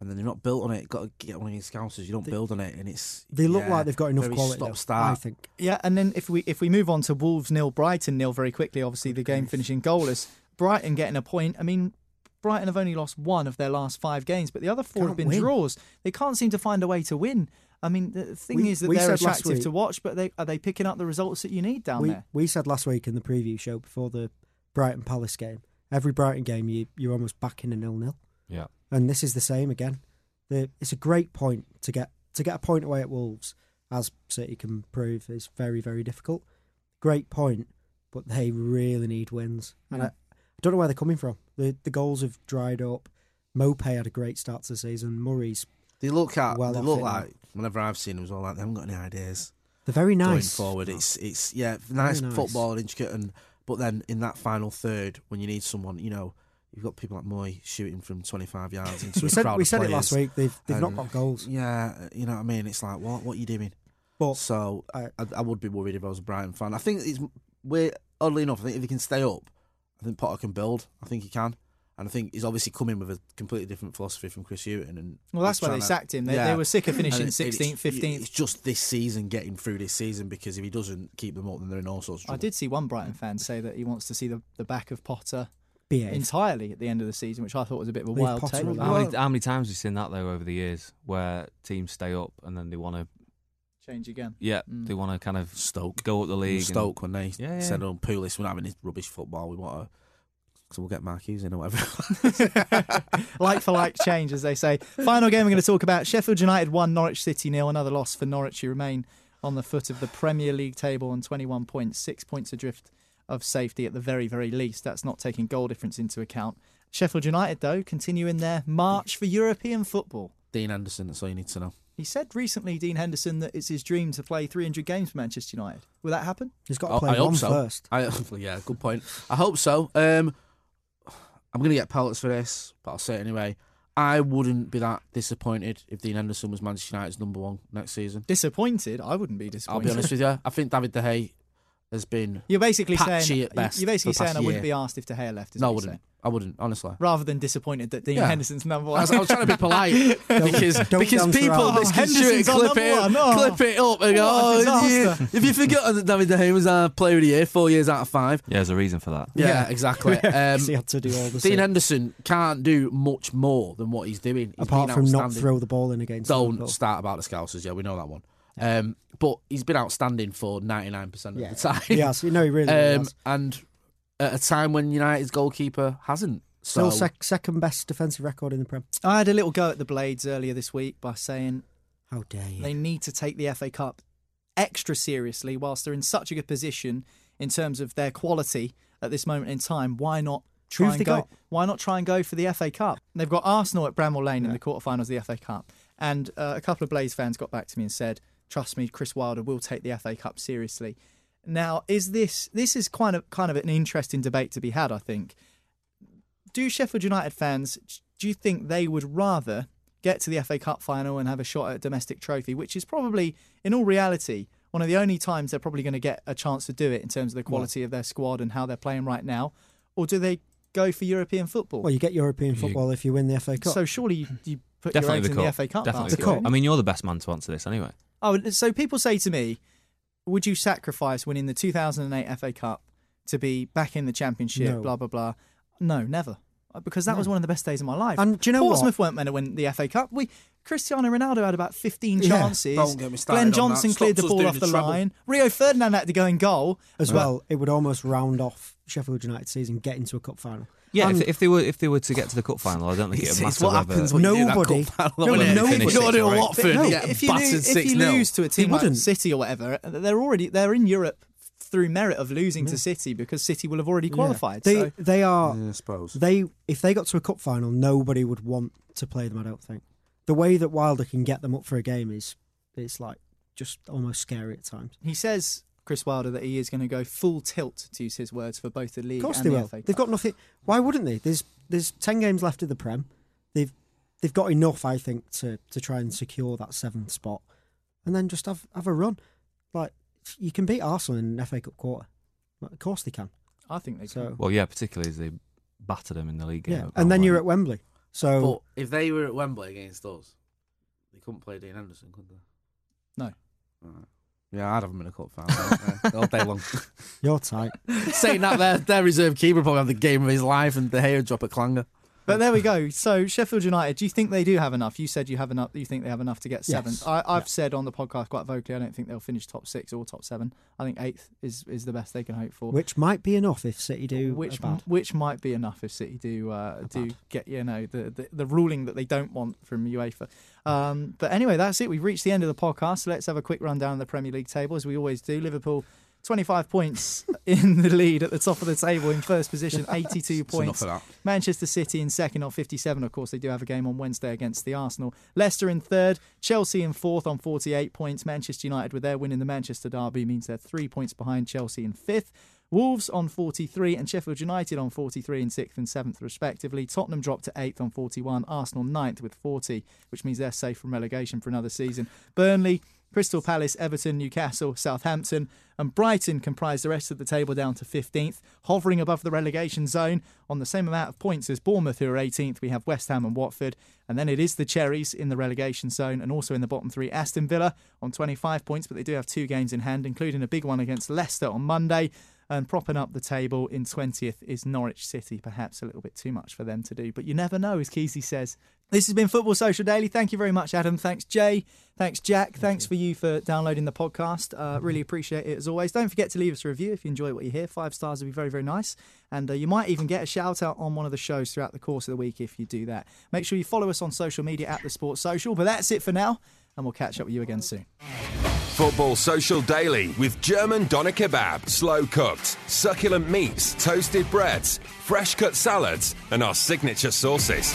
and then they're not built on it. You've Got to get one of these Scousers. You don't
They-
build on it, and it's
They look
yeah,
like they've got enough quality.
Stop start.
I think.
Yeah, and then if we if we move on to Wolves nil, Brighton nil very quickly. Obviously, the game finishing goalless. Brighton getting a point. I mean, Brighton have only lost one of their last five games, but the other four have
Can't
been
win.
draws. They can't seem to find a way to win. I mean, the thing
We-
is that they're attractive
week-
to watch, but they are they picking up the results that you need down
we
there?
we said last week in the preview show before the Brighton Palace game. Every Brighton game, you you're almost back in a nil nil,
Yeah.
and this is the same again. The, it's a great point to get to get a point away at Wolves, as City can prove, is very very difficult. Great point, but they really need wins, and I, I don't know where they're coming from. The the goals have dried up. Maupay had a great start to the season. Murray's
They look at.
Well
they look like. Whenever I've seen them, it's all like they haven't got any ideas
they're very nice
going forward. It's it's yeah, nice,
nice.
football and intricate, and but then in that final third, when you need someone, you know, you've got people like Mooy shooting from 25 yards into
We
a
said
crowd
we said it last week. They've they've not got goals,
Yeah, uh, you know what I mean. It's like what what are you doing?
but
So
I-
I, I would be worried if I was a Brighton fan. I think it's we're oddly enough. I think if he can stay up, I think Potter can build. I think he can, and I think he's obviously coming with a completely different philosophy from Chris Hughton. And
Well, that's why they
to-
sacked him. They,
Yeah.
they were sick of finishing 16th, 15th.
It's just this season, getting through this season, because if he doesn't keep them up, then they're in all sorts of
I did see one Brighton fan say that he wants to see the, the back of Potter
behave.
entirely at the end of the season, which I thought was a bit of a
Leave
wild
Potter
take.
alone.
How many,
Well-
how many times have you seen that though over the years, where teams stay up and then they want to,
Change again.
yeah,
Mm.
they want to kind of
Stoke.
go up the league. and-
Stoke when they
Yeah, yeah.
said, "Oh, Pulis, we're not having this rubbish football. We want to." So we'll get Mark Hughes in or whatever.
like for like change, as they say. Final game we're going to talk about Sheffield United 1, Norwich City nil. Another loss for Norwich, who remain on the foot of the Premier League table on 21 points, six points adrift of safety at the very, very least. That's not taking goal difference into account. Sheffield United, though, continuing their march for European football.
Dean Henderson. That's all you need to know.
He said recently, Dean Henderson, that it's his dream to play 300 games for Manchester United. Will that happen?
He's got to
I-
play
I hope
one
so.
first.
I yeah, good point. I hope so. Um, I'm gonna get pellets for this, but I'll say it anyway. I wouldn't be that disappointed if Dean Henderson was Manchester United's number one next season.
Disappointed? I wouldn't be disappointed.
I'll be honest with you. I think David De Gea has been
You're basically
patchy
saying
at best
you're basically saying
past
I wouldn't
year.
be asked if De Gea left. Is
no, I wouldn't. It? I wouldn't honestly.
rather than disappointed that Dean
Yeah.
Henderson's number
I
one.
was, I was trying to be polite because
don't
because people
around.
this can
Oh,
shoot it, clip it,
number. Oh.
clip it up, and go. Oh, yeah.
disaster."
If you forgot that David De Gea was our player of the year, four years out of five.
Yeah, there's a reason for that.
Yeah,
Yeah.
exactly. Um,
'Cause he had to do all the
Dean
same.
Henderson can't do much more than what he's doing. He's
apart from not throw the ball in against
Don't start about the Scousers, yeah, we know that one. Um, but he's been outstanding for 99% of
Yeah,
the time.
yes, no, he really, really
um,
has.
and at a time when United's goalkeeper hasn't. So,
Still sec- second best defensive record in the Prem.
I had a little go at the Blades earlier this week by saying
How dare you?
they need to take the FA Cup extra seriously whilst they're in such a good position in terms of their quality at this moment in time. Why not try
Who've
and go?
got?
Why not try and go for the FA Cup? They've got Arsenal at Bramall Lane in the quarterfinals of the FA Cup, and uh, a couple of Blades fans got back to me and said, "Trust me, Chris Wilder will take the FA Cup seriously." Now, is this this is kind of kind of an interesting debate to be had? I think. Do Sheffield United fans do you think they would rather get to the FA Cup final and have a shot at a domestic trophy, which is probably, in all reality, one of the only times they're probably going to get a chance to do it in terms of the quality of their squad and how they're playing right now? Or do they go for European football?
Well, you get European football if you win the FA Cup.
so surely you, you put your
Definitely
eggs
the
in the. FA Cup
Definitely
basket,
the cup.
right?
I mean, you're the best man to answer this anyway.
Oh, so people say to me, would you sacrifice winning the 2008 FA Cup to be back in the Championship,
No.
blah, blah, blah? No, never. Uh, Because that was one of the best days of my life.
And do you know what?
Portsmouth weren't meant to win the FA Cup. We Cristiano Ronaldo had about 15
Yeah,
chances.
don't get me started
Glenn
on
Johnson cleared the ball off
the
the line. Rio Ferdinand had to go in goal.
As well, it would almost round off Sheffield United season getting to a cup final.
Yeah, if, um, if they were if they were to get to the cup final, I don't think
it's,
it would
it's
matter
what
whether-
happens when you do that
Nobody-
cup final,
no,
isn't
nobody-
You got to do
Right.
Watford,
no,
you get
if you,
battered
lose, if
6
you lose to a team like
wouldn't.
City or whatever, they're already they're in Europe through merit of losing to City because City will have already qualified.
They
so.
they are
I suppose.
they if they got to a cup final, nobody would want to play them. I don't think the way that Wilder can get them up for a game is it's like just almost scary at times.
He says Chris Wilder that he is going to go full tilt, to use his words, for both the league
Of course
and
they
the
will.
FA Cup.
They've got nothing. Why wouldn't they? There's there's ten games left of the Prem. They've they've got enough, I think, to to try and secure that seventh spot, and then just have have a run. Like you can beat Arsenal in an FA Cup quarter. Of course they can.
I think they
So
can.
Well, yeah, particularly as they battered them in the league game.
yeah, and then you're at Wembley. So
But if they were at Wembley against us, they couldn't play Dean Henderson, could they?
No.
Alright. Yeah, I'd have them in a cup yeah, all day long.
you're tight.
Saying that, their, their reserve keeper probably have the game of his life, and the hair drop at Clanger.
But there we go. So Sheffield United, do you think they do have enough? You said you have enough. You think they have enough to get seventh.
Yes.
I, I've
Yeah.
said on the podcast quite vocally. I don't think they'll finish top six or top seven. I think eighth is, is the best they can hope for.
Which might be enough if City do
which which might be enough if City do uh, do get you know the, the the ruling that they don't want from UEFA. Um, but anyway, that's it. We've reached the end of the podcast. So let's have a quick rundown of the Premier League table as we always do. Liverpool. 25 points in the lead at the top of the table in first position, 82
It's enough
points. Manchester City in second on 57. Of course, they do have a game on Wednesday against the Arsenal. Leicester in third. Chelsea in fourth on 48 points. Manchester United, with their win in the Manchester Derby, means they're three points behind Chelsea in fifth. Wolves on 43 and Sheffield United on 43 in sixth and seventh, respectively. Tottenham dropped to eighth on 41. Arsenal ninth with 40, which means they're safe from relegation for another season. Burnley. Crystal Palace, Everton, Newcastle, Southampton, and Brighton comprise the rest of the table down to 15th, hovering above the relegation zone on the same amount of points as Bournemouth, who are 18th. We have West Ham and Watford, and then it is the Cherries in the relegation zone, and also in the bottom three, Aston Villa on 25 points, but they do have two games in hand, including a big one against Leicester on Monday. And propping up the table in 20th is Norwich City. Perhaps a little bit too much for them to do, but you never know, as Keezy says. This has been Football Social Daily. Thank you very much, Adam. Thanks, Jay. Thanks, Jack. Thanks for you for downloading the podcast. Uh, really appreciate it as always. Don't forget to leave us a review if you enjoy what you hear. Five stars would be very, very nice. And uh, you might even get a shout out on one of the shows throughout the course of the week if you do that. Make sure you follow us on social media at the Sports Social. But that's it for now, and we'll catch up with you again soon.
Football Social Daily with German doner kebab, slow cooked, succulent meats, toasted breads, fresh cut salads, and our signature sauces.